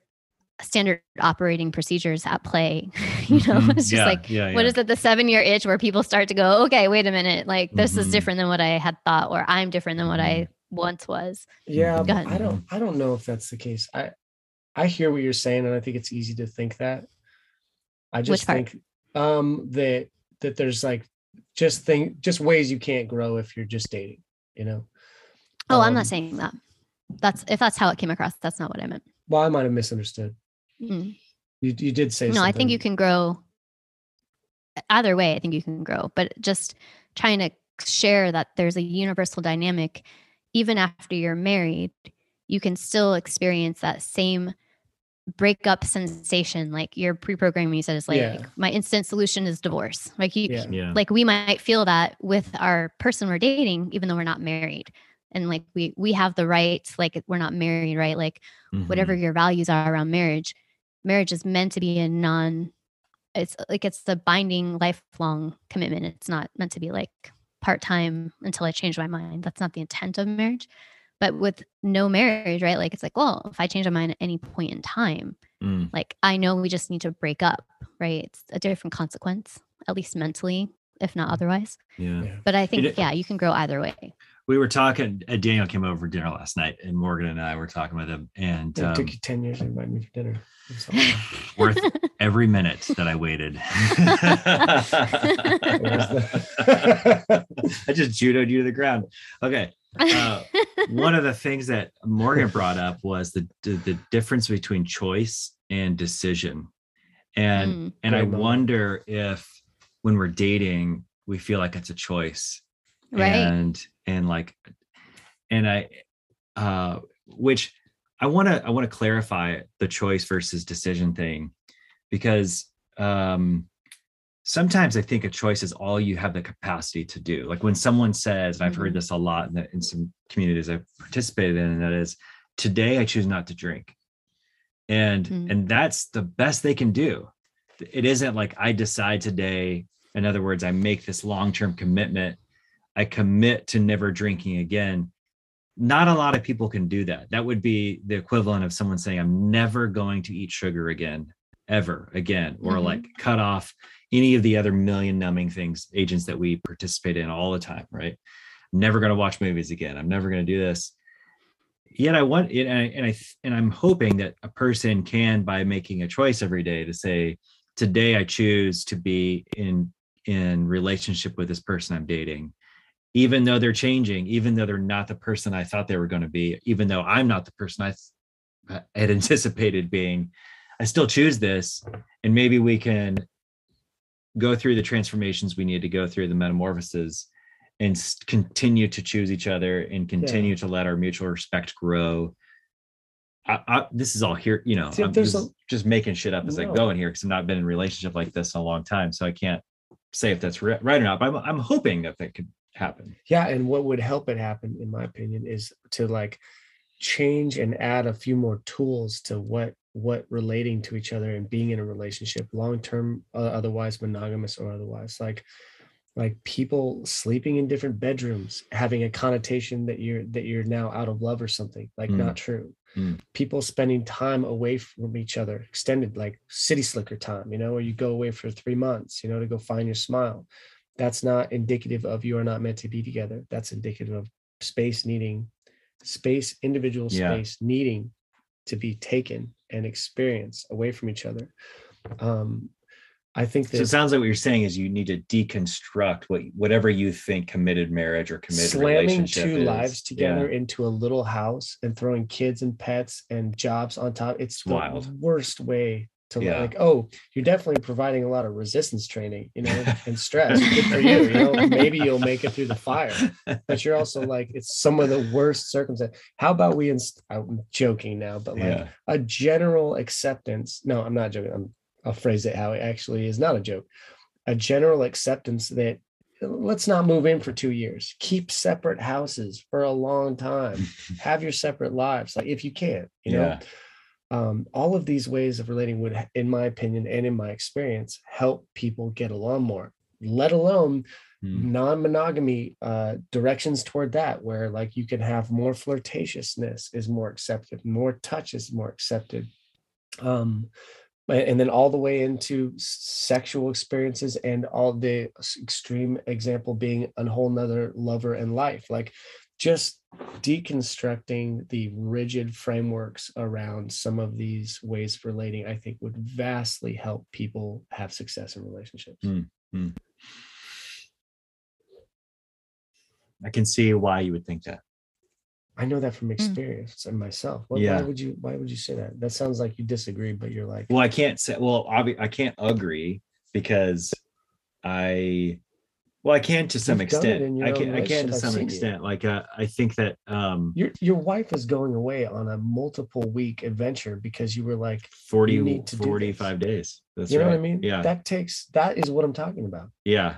standard operating procedures at play you know mm-hmm. it's just yeah, like yeah, what yeah. is it the seven year itch where people start to go okay wait a minute like this mm-hmm. is different than what i had thought or i'm different than what i mm-hmm. once was yeah i don't i don't know if that's the case i i hear what you're saying and i think it's easy to think that I just think um that that there's like just think just ways you can't grow if you're just dating, you know. Oh, um, I'm not um, saying that. That's if that's how it came across, that's not what I meant. Well, I might have misunderstood. Mm. You you did say No, something. I think you can grow either way, I think you can grow, but just trying to share that there's a universal dynamic even after you're married, you can still experience that same breakup sensation like your pre-programming you said is like yeah. my instant solution is divorce like you yeah. Yeah. like we might feel that with our person we're dating even though we're not married and like we we have the right like we're not married right like mm-hmm. whatever your values are around marriage marriage is meant to be a non it's like it's the binding lifelong commitment it's not meant to be like part time until I change my mind. That's not the intent of marriage. But with no marriage, right? Like it's like, well, if I change my mind at any point in time, mm. like I know we just need to break up, right? It's a different consequence, at least mentally, if not otherwise. Yeah. But I think, it, yeah, you can grow either way. We were talking, uh, Daniel came over for dinner last night and Morgan and I were talking with him and it um, took you 10 years to invite me for dinner. worth every minute that I waited. I just judoed you to the ground. Okay. Uh, one of the things that Morgan brought up was the, the, the difference between choice and decision. And mm, and I moment. wonder if when we're dating, we feel like it's a choice. Right. And and like and I uh which I want to I want to clarify the choice versus decision thing because um sometimes I think a choice is all you have the capacity to do. Like when someone says, and I've heard mm-hmm. this a lot in, the, in some communities I've participated in, and that is, today I choose not to drink. And mm-hmm. and that's the best they can do. It isn't like I decide today, in other words, I make this long-term commitment. I commit to never drinking again. Not a lot of people can do that. That would be the equivalent of someone saying, I'm never going to eat sugar again, ever again, or mm-hmm. like cut off any of the other million numbing things agents that we participate in all the time right I'm never going to watch movies again i'm never going to do this yet i want it and I, and I and i'm hoping that a person can by making a choice every day to say today i choose to be in in relationship with this person i'm dating even though they're changing even though they're not the person i thought they were going to be even though i'm not the person i had anticipated being i still choose this and maybe we can go through the transformations we need to go through the metamorphoses and continue to choose each other and continue yeah. to let our mutual respect grow I, I, this is all here you know See, i'm just, a, just, making shit up as no. i go in here because i've not been in a relationship like this in a long time so i can't say if that's right or not but I'm, I'm hoping that that could happen yeah and what would help it happen in my opinion is to like change and add a few more tools to what what relating to each other and being in a relationship long term uh, otherwise monogamous or otherwise like like people sleeping in different bedrooms having a connotation that you're that you're now out of love or something like mm. not true mm. people spending time away from each other extended like city slicker time you know where you go away for three months you know to go find your smile that's not indicative of you are not meant to be together that's indicative of space needing space individual space yeah. needing to be taken and experienced away from each other. Um, I think that so it sounds like what you're saying is you need to deconstruct what whatever you think committed marriage or committed slamming two is. lives together yeah. into a little house and throwing kids and pets and jobs on top. It's the Wild. worst way to yeah. like, oh, you're definitely providing a lot of resistance training, you know, and stress. Good for you. You know, maybe you'll make it through the fire, but you're also like, it's some of the worst circumstances. How about we? Inst- I'm joking now, but like yeah. a general acceptance. No, I'm not joking. I'm, I'll phrase it how it actually is not a joke. A general acceptance that let's not move in for two years. Keep separate houses for a long time. Have your separate lives, like if you can, you know. Um, all of these ways of relating would in my opinion and in my experience help people get along more let alone mm. non-monogamy uh, directions toward that where like you can have more flirtatiousness is more accepted more touch is more accepted um, and then all the way into sexual experiences and all the extreme example being a whole nother lover and life like just deconstructing the rigid frameworks around some of these ways of relating, I think would vastly help people have success in relationships. Mm-hmm. I can see why you would think that. I know that from hmm. experience mm. and myself. Why, yeah. why would you why would you say that? That sounds like you disagree, but you're like, well, I can't say well, I can't agree because I well, I can to some You've extent. I can. I can to some extent. You. Like uh, I think that um, your your wife is going away on a multiple week adventure because you were like 40 45 days. That's you know right. what I mean? Yeah. That takes that is what I'm talking about. Yeah.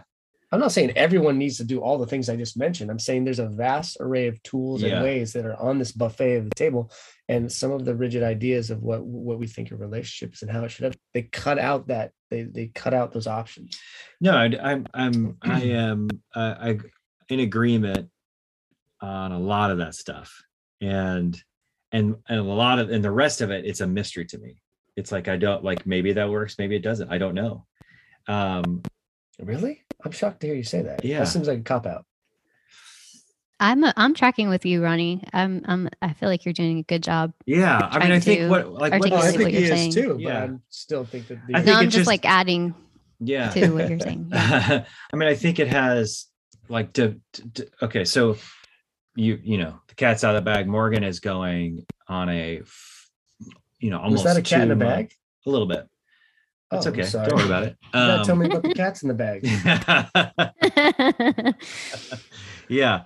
I'm not saying everyone needs to do all the things I just mentioned. I'm saying there's a vast array of tools yeah. and ways that are on this buffet of the table, and some of the rigid ideas of what what we think of relationships and how it should have. They cut out that they they cut out those options. No, I, I'm I'm I am I in agreement on a lot of that stuff. And and and a lot of and the rest of it, it's a mystery to me. It's like I don't like maybe that works, maybe it doesn't. I don't know. Um really? I'm shocked to hear you say that. Yeah. That seems like a cop out. I'm a, I'm tracking with you, Ronnie. I'm I'm I feel like you're doing a good job. Yeah, I mean, I think what like what, I think what he you're is saying. too, but Yeah. I still think that. I think no, I'm just, just- like adding yeah. to what you're saying. Yeah. I mean, I think it has like to, to, to- okay, so you you know the cat's out of the bag. Morgan is going on a you know almost was that a cat in a bag? month- a little bit. It's Oh, okay. sorry. Don't worry about it. You gotta tell Um, me about the cats in the bag. yeah.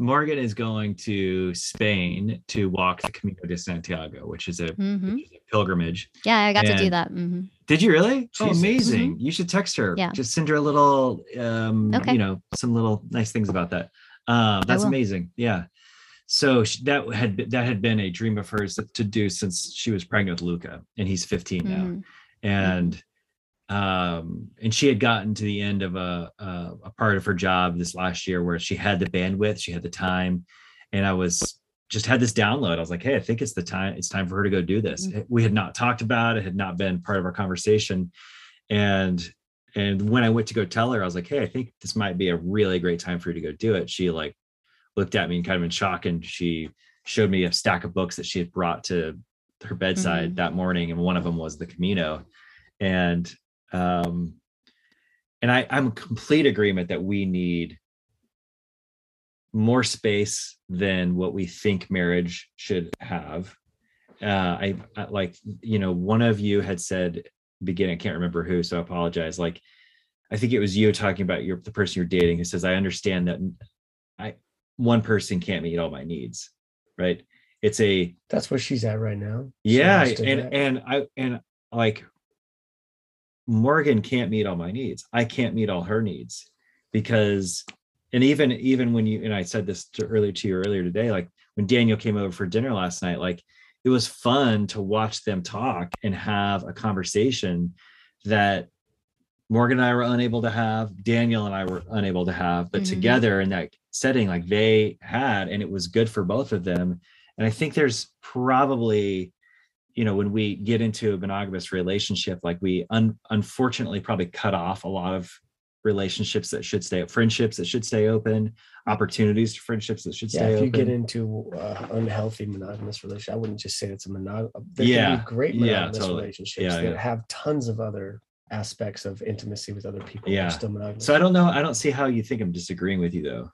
Morgan is going to Spain to walk the Camino de Santiago, which is a, hmm which is a pilgrimage. Yeah, I got to do And- that. hmm Did you really? Oh, Jesus. amazing. You should text her. Yeah. Just send her a little, um, Okay. you know, some little nice things about that. Um, that's amazing. Yeah. So sh- that had that had been a dream of hers to do since she was pregnant with Luca, and he's 15 now. Mhm. And um, and she had gotten to the end of a, a a part of her job this last year where she had the bandwidth, she had the time, and I was just had this download. I was like, hey, I think it's the time. It's time for her to go do this. Mhm. We had not talked about it, had not been part of our conversation, and and when I went to go tell her, I was like, hey, I think this might be a really great time for you to go do it. She like looked at me and kind of in shock, and she showed me a stack of books that she had brought to her bedside Mhm. that morning, and one of them was the Camino, and um and I, I'm in complete agreement that we need more space than what we think marriage should have. Uh, I, I like, you know, one of you had said beginning, I can't remember who, so I apologize. Like, I think it was you talking about your the person you're dating who says, I understand that I one person can't meet all my needs, right? It's a That's where she's at right now. She yeah and that. and i and like morgan can't meet all my needs i can't meet all her needs because and even even when you and i said this to earlier to you earlier today like when daniel came over for dinner last night like it was fun to watch them talk and have a conversation that morgan and i were unable to have daniel and i were unable to have but Mhm. together in that setting like they had and it was good for both of them and i think there's probably you know when we get into a monogamous relationship like we un- unfortunately probably cut off a lot of relationships that should stay friendships that should stay open opportunities to friendships that should yeah, stay if you open get into uh, unhealthy monogamous relationship, I wouldn't just say it's a monogamous There Yeah. can be great Yeah, monogamous totally. relationships Yeah, that yeah. have tons of other aspects of intimacy with other people. Yeah. still monogamous. so i don't know i don't see how you think i'm disagreeing with you though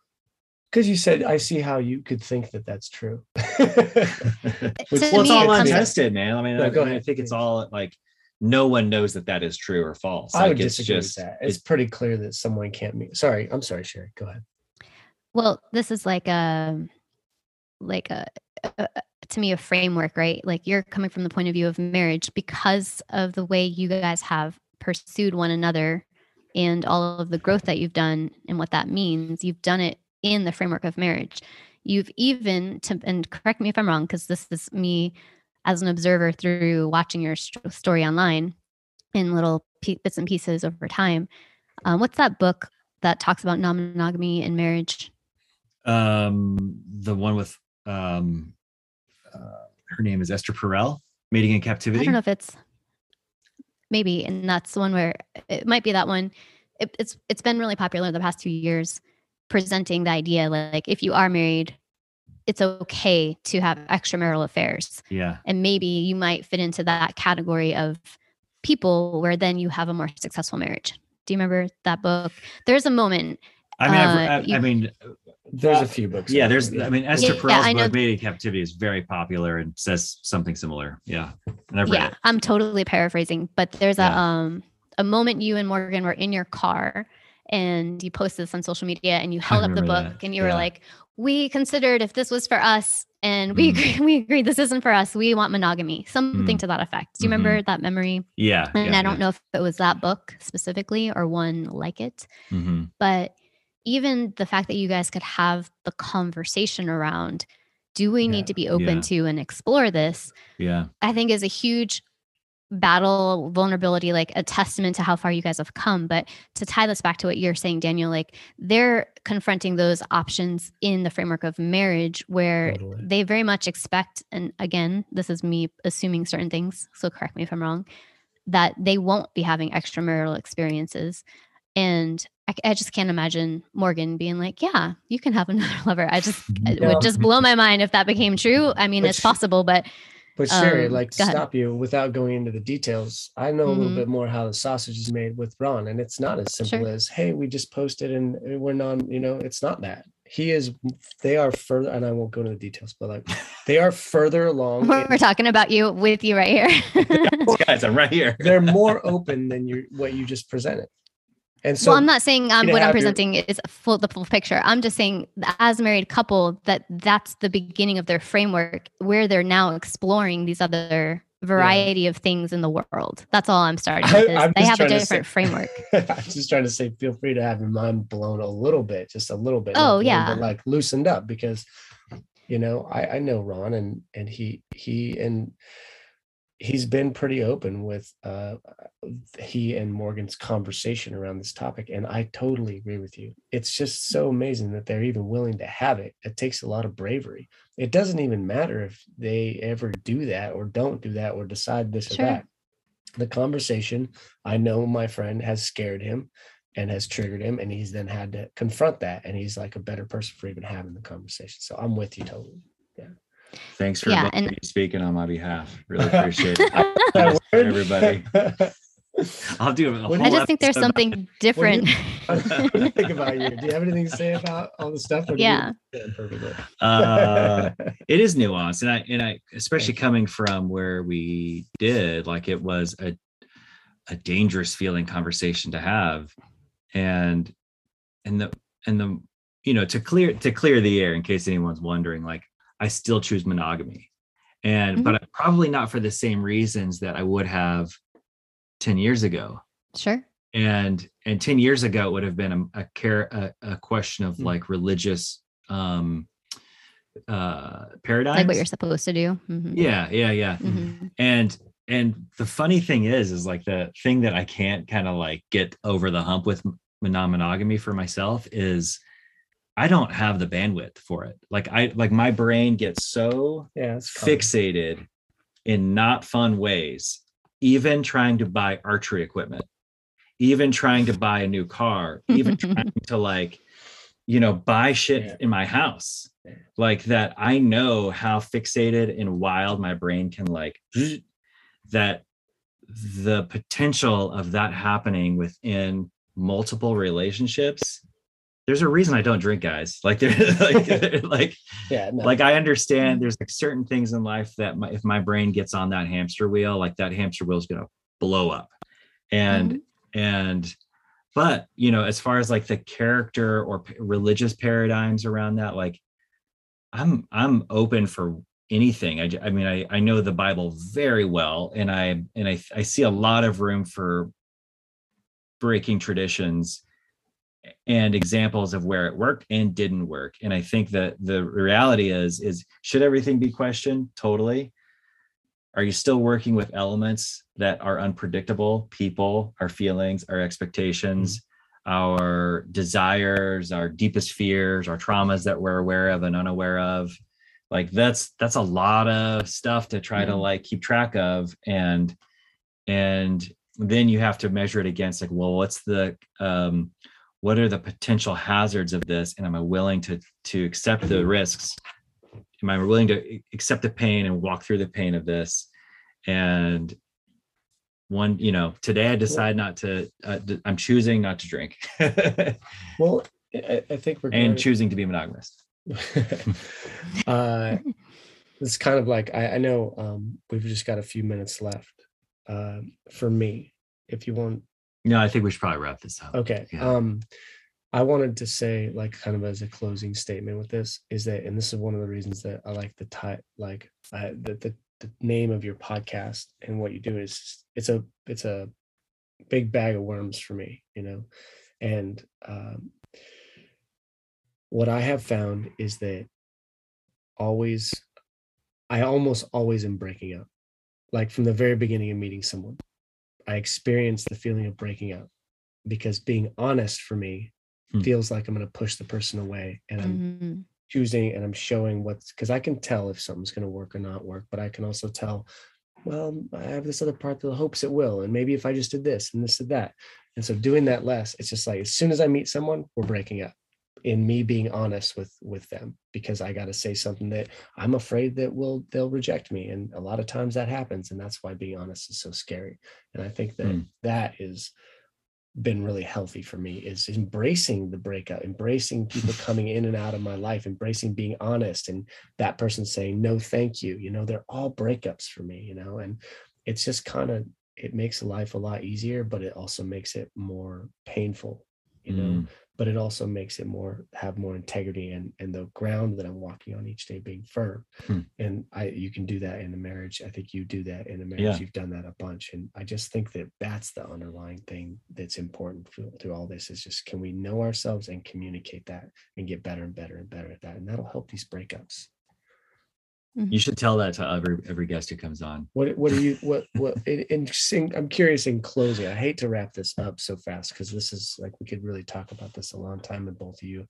because you said I see how you could think that that's true. Which- well, it's all untested, man. I mean, No, I, go I mean, I think it's all like no one knows that that is true or false. I Like would it's disagree just with that. It's, pretty clear that someone can't meet. Sorry, I'm sorry, Sherry. Go ahead. Well, this is like um, a like a, a to me a framework, right? Like you're coming from the point of view of marriage because of the way you guys have pursued one another and all of the growth that you've done and what that means. You've done it in the framework of marriage. You've even to and correct me if I'm wrong because this is me as an observer through watching your st- story online in little bits and pieces over time. Um, what's that book that talks about non-monogamy in marriage? um the one with um uh, her name is Esther Perel, Mating in Captivity. I don't know if it's maybe, and that's the one where it might be that one. It, it's it's been really popular the past few years, presenting the idea like if you are married, it's okay to have extramarital affairs, Yeah. and maybe you might fit into that category of people where then you have a more successful marriage. Do you remember that book? There's a moment. I mean, I've, Uh, I, I you- mean, There's Uh, a few books. yeah. There's, there, I mean, Esther Yeah, Perel's I know- book Mating in Captivity is very popular and says something similar. Yeah, and I've read yeah, it. I'm totally paraphrasing, but there's a um a moment you and Morgan were in your car and you posted this on social media and you held up the book that, and you were like, we considered if this was for us and we Mm. agree, we agreed this isn't for us. We want monogamy, something Mm. to that effect. Do you remember that memory? Yeah. And yeah, I don't know if it was that book specifically or one like it, Yeah. Mhm. but even the fact that you guys could have the conversation around, do we Yeah, need to be open yeah. to and explore this? yeah. I think is a huge battle vulnerability like a testament to how far you guys have come but to tie this back to what you're saying daniel like they're confronting those options in the framework of marriage where totally. they very much expect and again this is me assuming certain things so correct me if i'm wrong that they won't be having extramarital experiences and I, I, just can't imagine Morgan being like, "Yeah, you can have another lover." I just it would just blow my mind if that became true. I mean, but it's possible, but but Sherry, um, like to stop you without going into the details, I know mm-hmm. a little mm-hmm. bit more how the sausage is made with Ron, and it's not as simple sure. as, "Hey, we just posted and we're non," you know, it's not that. He is. They are further, and I won't go into the details, but like they are further along. We're, in, talking about you with you right here, guys. I'm right here. they're more open than you what you just presented. And so, well, I'm not saying um, what I'm presenting your... is full the full picture. I'm just saying, as a married couple, that that's the beginning of their framework where they're now exploring these other variety yeah. of things in the world. That's all I'm starting with. I, they have a different say, framework. I'm just trying to say, feel free to have your mind blown a little bit, just a little bit. Oh yeah, like loosened up because, you know, I I know Ron and and he he and he's been pretty open with uh, he and Morgan's conversation around this topic, and I totally agree with you. It's just so amazing that they're even willing to have it. It takes a lot of bravery. It doesn't even matter if they ever do that or don't do that or decide this sure. or that. The conversation, I know my friend has scared him and has triggered him, and he's then had to confront that, and he's like a better person for even having the conversation. So I'm with you totally. Yeah. Thanks for yeah, and- speaking on my behalf. Really appreciate it. everybody. I'll do it. I just think there's something different. What do, you, what do you think about you? Do you have anything to say about all the stuff? Yeah. Uh, it is nuanced, and I and I especially coming from where we did, like it was a a dangerous feeling conversation to have, and and the and the you know to clear to clear the air in case anyone's wondering, like I still choose monogamy. And mm-hmm. but probably not for the same reasons that I would have 10 years ago. Sure. And and 10 years ago it would have been a, a care a, a question of mm-hmm. like religious um uh paradigm like what you're supposed to do mm-hmm. yeah yeah yeah mm-hmm. and and the funny thing is is like the thing that i can't kind of like get over the hump with non-monogamy for myself is I don't have the bandwidth for it. Like I like my brain gets so yeah, fixated in not fun ways, even trying to buy archery equipment, even trying to buy a new car, even trying to like, you know, buy shit yeah. in my house. Like that I know how fixated and wild my brain can like that the potential of that happening within multiple relationships there's a reason I don't drink, guys. Like, like, like, yeah, no. like I understand there's like certain things in life that my, if my brain gets on that hamster wheel, like that hamster wheel is gonna blow up, and mm-hmm. and, but you know, as far as like the character or p- religious paradigms around that, like, I'm I'm open for anything. I I mean, I I know the Bible very well, and I and I I see a lot of room for breaking traditions and examples of where it worked and didn't work. And i think that the reality is is should everything be questioned? Totally. Are you still working with elements that are unpredictable? People our feelings our expectations mm-hmm. our desires our deepest fears our traumas that we're aware of and unaware of. Like that's that's a lot of stuff to try mm-hmm. to like keep track of. And and then you have to measure it against like well what's the um what are the potential hazards of this? And am i willing to to accept the risks? Am i willing to accept the pain and walk through the pain of this? And one you know today i decide not to uh, i'm choosing not to drink. Well I, I, think we're and choosing to be monogamous. Uh it's kind of like I, I know um we've just got a few minutes left uh, for me if you want no, I think we should probably wrap this up. Okay. Yeah. Um, I wanted to say, like, kind of as a closing statement with this, is that, and this is one of the reasons that I like the type, like, I, the, the the name of your podcast and what you do is it's a it's a big bag of worms for me, you know, and um, what I have found is that always, I almost always am breaking up like from the very beginning of meeting someone, I experienced the feeling of breaking up because being honest for me hmm. feels like I'm going to push the person away and I'm mm-hmm. choosing and I'm showing what's because I can tell if something's going to work or not work, but I can also tell, well, I have this other part that hopes it will. And maybe if I just did this and this and that. And so doing that less, it's just like as soon as I meet someone, we're breaking up in me being honest with with them because I got to say something that I'm afraid that will they'll reject me. And a lot of times that happens and that's why being honest is so scary. And I think that mm. that is been really healthy for me is embracing the breakup embracing people coming in and out of my life embracing being honest and that person saying no thank you. You know they're all breakups for me you know and it's just kind of it makes life a lot easier but it also makes it more painful you know? Mm but it also makes it more have more integrity and and the ground that i'm walking on each day being firm. Hmm. and i you can do that in a marriage. I think you do that in a marriage. Yeah. you've done that a bunch. And i just think that that's the underlying thing that's important through all this is just can we know ourselves and communicate that and get better and better and better at that? And that'll help these breakups Mm-hmm. You should tell that to every every guest who comes on. What what are you what what interesting? I'm curious in closing. I hate to wrap this up so fast because this is like we could really talk about this a long time with both of you.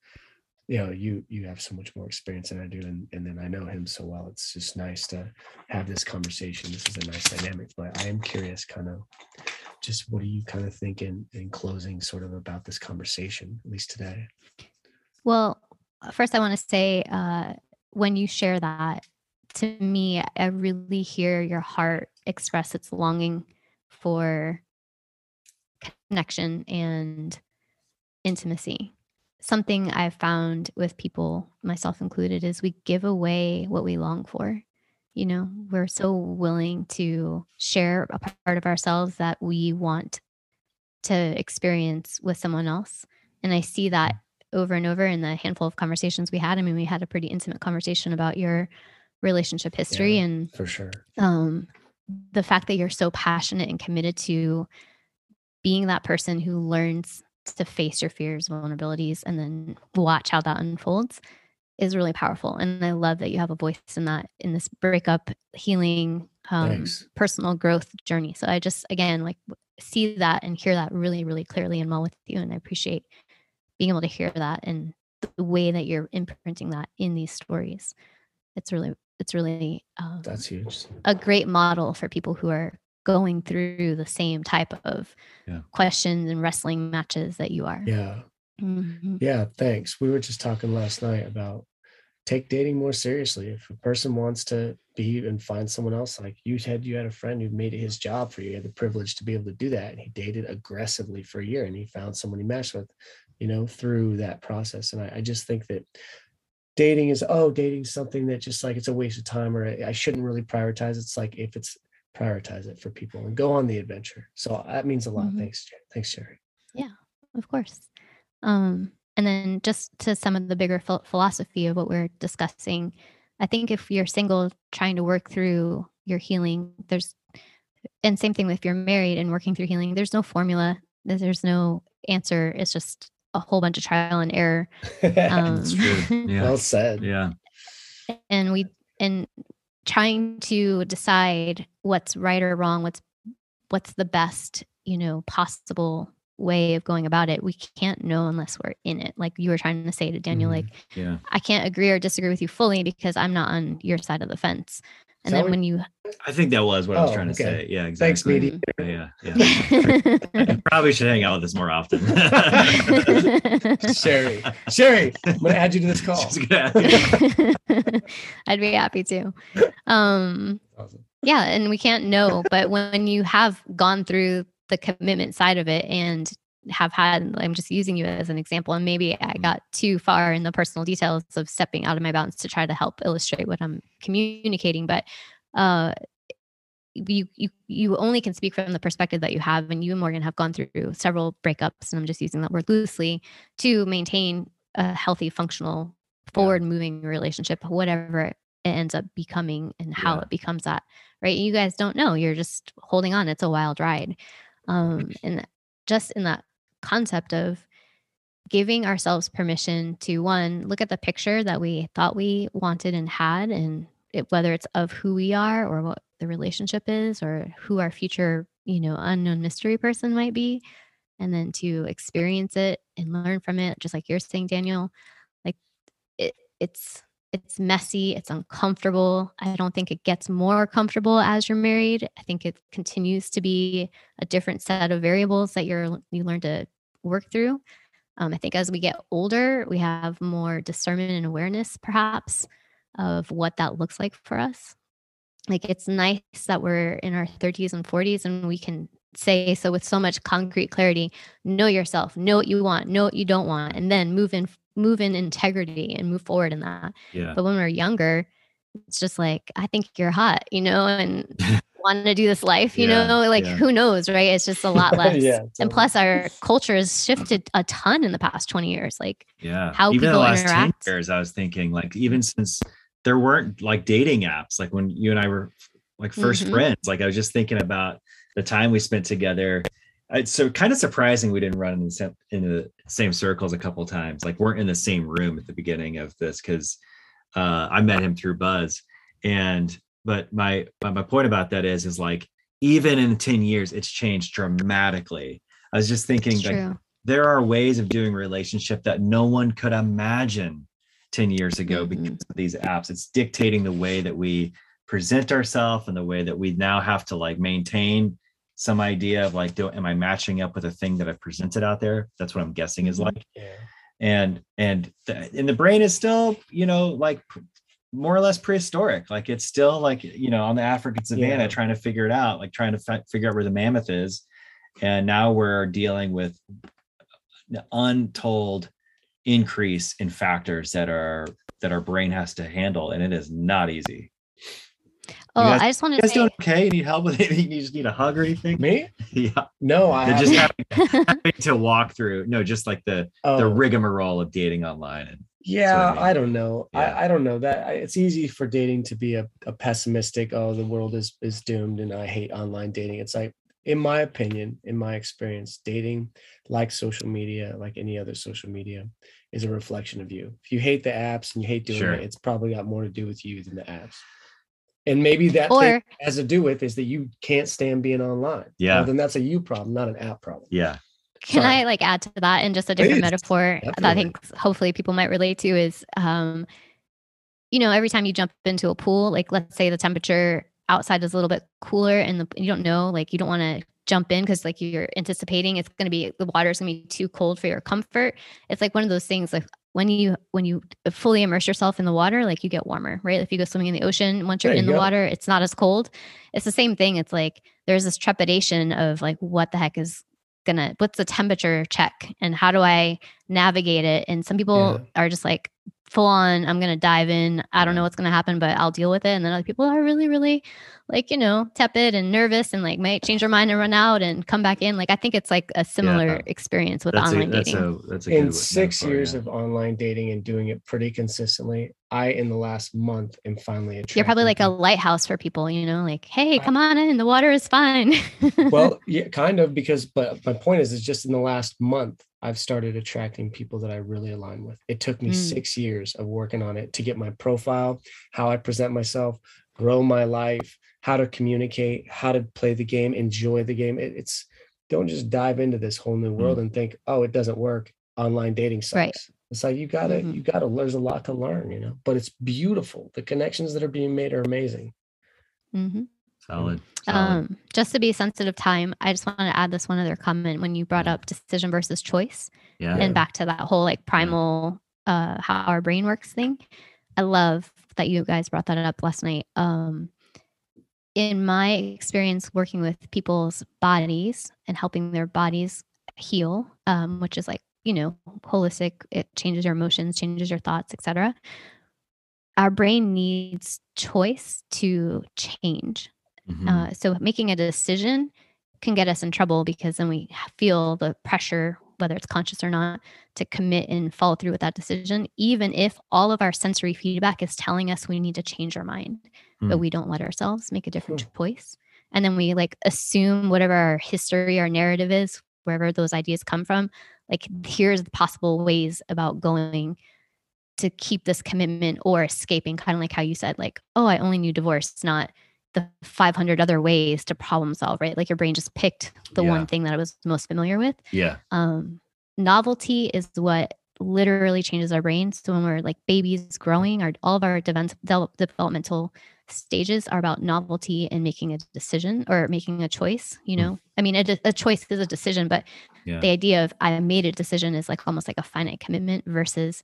You know, you you have so much more experience than I do, and and then I know him so well. It's just nice to have this conversation. This is a nice dynamic. But I am curious, kind of, just what are you kind of thinking in closing, sort of about this conversation, at least today? Well, first I want to say uh, when you share that to me, I really hear your heart express its longing for connection and intimacy. Something I've found with people, myself included, is we give away what we long for. You know, we're so willing to share a part of ourselves that we want to experience with someone else. And I see that over and over in the handful of conversations we had. I mean, we had a pretty intimate conversation about your relationship history yeah, and for sure. um the fact that you're so passionate and committed to being that person who learns to face your fears vulnerabilities and then watch how that unfolds is really powerful. And i love that you have a voice in that in this breakup healing um, personal growth journey. So i just again like see that and hear that really really clearly and well with you and i appreciate being able to hear that and the way that you're imprinting that in these stories. It's really it's really um, that's huge. a great model for people who are going through the same type of yeah. questions and wrestling matches that you are. Yeah. Mm-hmm. yeah thanks. We were just talking last night about take dating more seriously. If a person wants to be and find someone else like you had you had a friend who made it his job for you. He had the privilege to be able to do that and he dated aggressively for a year and he found someone he matched with you know through that process. And I, I just think that dating is oh dating something that just like it's a waste of time or I, I shouldn't really prioritize. It's like if it's prioritize it for people and go on the adventure. So that means a lot. Mm-hmm. thanks thanks Sherry yeah of course. Um and then just to some of the bigger ph- philosophy of what we're discussing i think if you're single trying to work through your healing there's and same thing if you're married and working through healing there's no formula there's no answer. It's just a whole bunch of trial and error. Um, yeah. Well said. Yeah. And we and trying to decide what's right or wrong, what's what's the best, you know, possible way of going about it. We can't know unless we're in it. Like you were trying to say to Daniel, mm-hmm. like, yeah, I can't agree or disagree with you fully because I'm not on your side of the fence. And then when you, I think that was what oh, I was oh, trying to say. Yeah, exactly. Thanks, media. Yeah, yeah. probably should hang out with us more often. Sherry, Sherry, I'm gonna add you to this call. I'd be happy to. Um, awesome. Yeah, and we can't know, but when you have gone through the commitment side of it and have had i'm just using you as an example and maybe i mm-hmm. got too far in the personal details of stepping out of my bounds to try to help illustrate what i'm communicating but uh you you you only can speak from the perspective that you have and you and morgan have gone through several breakups and i'm just using that word loosely to maintain a healthy functional forward moving relationship whatever it ends up becoming and how yeah. it becomes that right you guys don't know you're just holding on it's a wild ride um and just in that concept of giving ourselves permission to one look at the picture that we thought we wanted and had and it, whether it's of who we are or what the relationship is or who our future, you know, unknown mystery person might be. And then to experience it and learn from it, just like you're saying, Daniel, like it, it's it's messy, it's uncomfortable. I don't think it gets more comfortable as you're married. I think it continues to be a different set of variables that you're you learn to work through. Um, I think as we get older, we have more discernment and awareness, perhaps, of what that looks like for us. Like it's nice that we're in our 30s and 40s and we can say so with so much concrete clarity know yourself know what you want know what you don't want and then move in move in integrity and move forward in that. Yeah. But when we're younger, it's just like, I think you're hot, you know, and want to do this life, you yeah, know, like yeah. who knows, right? It's just a lot less. yeah, totally. And plus our culture has shifted a ton in the past 20 years. Like yeah, how even people the last interact. 10 years, I was thinking like, even since there weren't like dating apps, like when you and I were like 1st mm-hmm. friends, like I was just thinking about the time we spent together it's so kind of surprising we didn't run in the same, in the same circles a couple times. Like weren't in the same room at the beginning of this because uh, I met him through Buzz. And but my my point about that is is like even in 10 years it's changed dramatically. I was just thinking like there are ways of doing relationship that no one could imagine 10 years ago mm-hmm. because of these apps. It's dictating the way that we present ourselves and the way that we now have to like maintain some idea of like, do am I matching up with a thing that I've presented out there? That's what I'm guessing is mm-hmm. like. Yeah. And and the, and the brain is still, you know, like more or less prehistoric. Like it's still like, you know, on the African savannah yeah. trying to figure it out, like trying to fi- figure out where the mammoth is. And now we're dealing with the untold increase in factors that are that our brain has to handle and it is not easy Oh, guys, I just want to say, doing okay? You need help with anything? You just need a hug or anything? Me? Yeah. No, I just having, having, to walk through. No, just like the oh. the rigmarole of dating online. And yeah, I, mean. I, don't know. Yeah. I, I don't know that it's easy for dating to be a, a pessimistic. Oh, the world is is doomed, and I hate online dating. It's like, in my opinion, in my experience, dating, like social media, like any other social media, is a reflection of you. If you hate the apps and you hate doing sure. it, it's probably got more to do with you than the apps. And maybe that or, has to do with is that you can't stand being online. Yeah. Well, then that's a you problem, not an app problem. Yeah. Can Sorry. I like add to that in just a different Please. metaphor Definitely. that I think hopefully people might relate to is um, you know, every time you jump into a pool, like let's say the temperature outside is a little bit cooler and the, you don't know, like you don't want to jump in because like you're anticipating it's going to be the water is going to be too cold for your comfort. It's like one of those things like when you when you fully immerse yourself in the water like you get warmer right? If you go swimming in the ocean once you're in the go. water it's not as cold. It's the same thing. It's like there's this trepidation of like what the heck is gonna what's the temperature check? And how do i navigate it? And some people yeah. are just like full on i'm gonna dive in i don't know what's gonna happen but i'll deal with it and then other people are really really like you know tepid and nervous and like might change their mind and run out and come back in like i think it's like a similar yeah. experience with that's online a, dating that's a, that's a in six metaphor, years yeah. of online dating and doing it pretty consistently i in the last month am finally you're probably like a lighthouse for people you know like hey come on in the water is fine well yeah kind of because but my point is is just in the last month I've started attracting people that I really align with. It took me mm. six years of working on it to get my profile, how I present myself, grow my life, how to communicate, how to play the game, enjoy the game. It, it's don't just dive into this whole new world mm and think, oh, it doesn't work. Online dating sucks. Right. It's like you gotta, mm-hmm. you gotta. There's a lot to learn, you know. But it's beautiful. The connections that are being made are amazing. Mm-hmm. Solid. Solid. Um, just to be sensitive time, I just want to add this one other comment when you brought up decision versus choice, yeah, and back to that whole like primal, uh, how our brain works thing. I love that you guys brought that up last night. Um, in my experience working with people's bodies and helping their bodies heal, um, which is like, you know, holistic, it changes your emotions, changes your thoughts, etc. Our brain needs choice to change. Mm-hmm. Uh, so making a decision can get us in trouble because then we feel the pressure, whether it's conscious or not, to commit and follow through with that decision, even if all of our sensory feedback is telling us we need to change our mind mm. but we don't let ourselves make a different choice. And then we like assume whatever our history, our narrative is, wherever those ideas come from, like here's the possible ways about going to keep this commitment or escaping, kind of like how you said, like, oh, I only knew divorce, not the 500 other ways to problem solve, right? Like your brain just picked the yeah. one thing that I was most familiar with. Yeah. Um, novelty is what literally changes our brains. So when we're like babies growing, our all of our developmental stages are about novelty and making a decision or making a choice. You hmm. know, mm. I mean, a, a, choice is a decision, but yeah. the idea of I made a decision is like almost like a finite commitment versus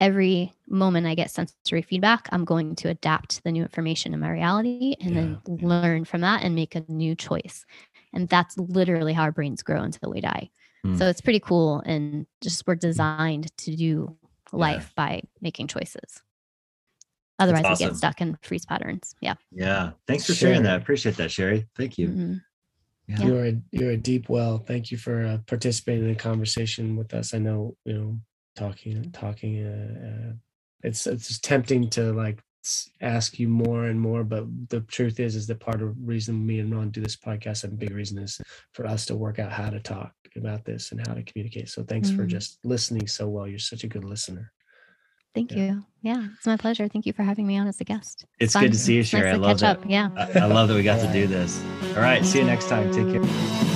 every moment I get sensory feedback, I'm going to adapt the new information in my reality and yeah. then learn from that and make a new choice. And that's literally how our brains grow until we die. Mm. So it's pretty cool. And just we're designed to do life yeah. by making choices. Otherwise, awesome. we get stuck in freeze patterns. Yeah. Yeah. Thanks for sharing that. Appreciate that, Sherry. Thank you. Mm-hmm. Yeah. You're a, you're a deep well. Thank you for uh, participating in the conversation with us. I know you know talking talking. Uh, uh, it's it's tempting to like ask you more and more, but the truth is is that part of the reason me and Ron do this podcast and big reason is for us to work out how to talk about this and how to communicate. So thanks mm-hmm. for just listening so well. You're such a good listener. Thank yeah. you. Yeah, it's my pleasure. Thank you for having me on as a guest. It's, good to see you, Sherry. Nice I love that. Yeah. I, I, love that we got to do this. All right. See you next time. Take care.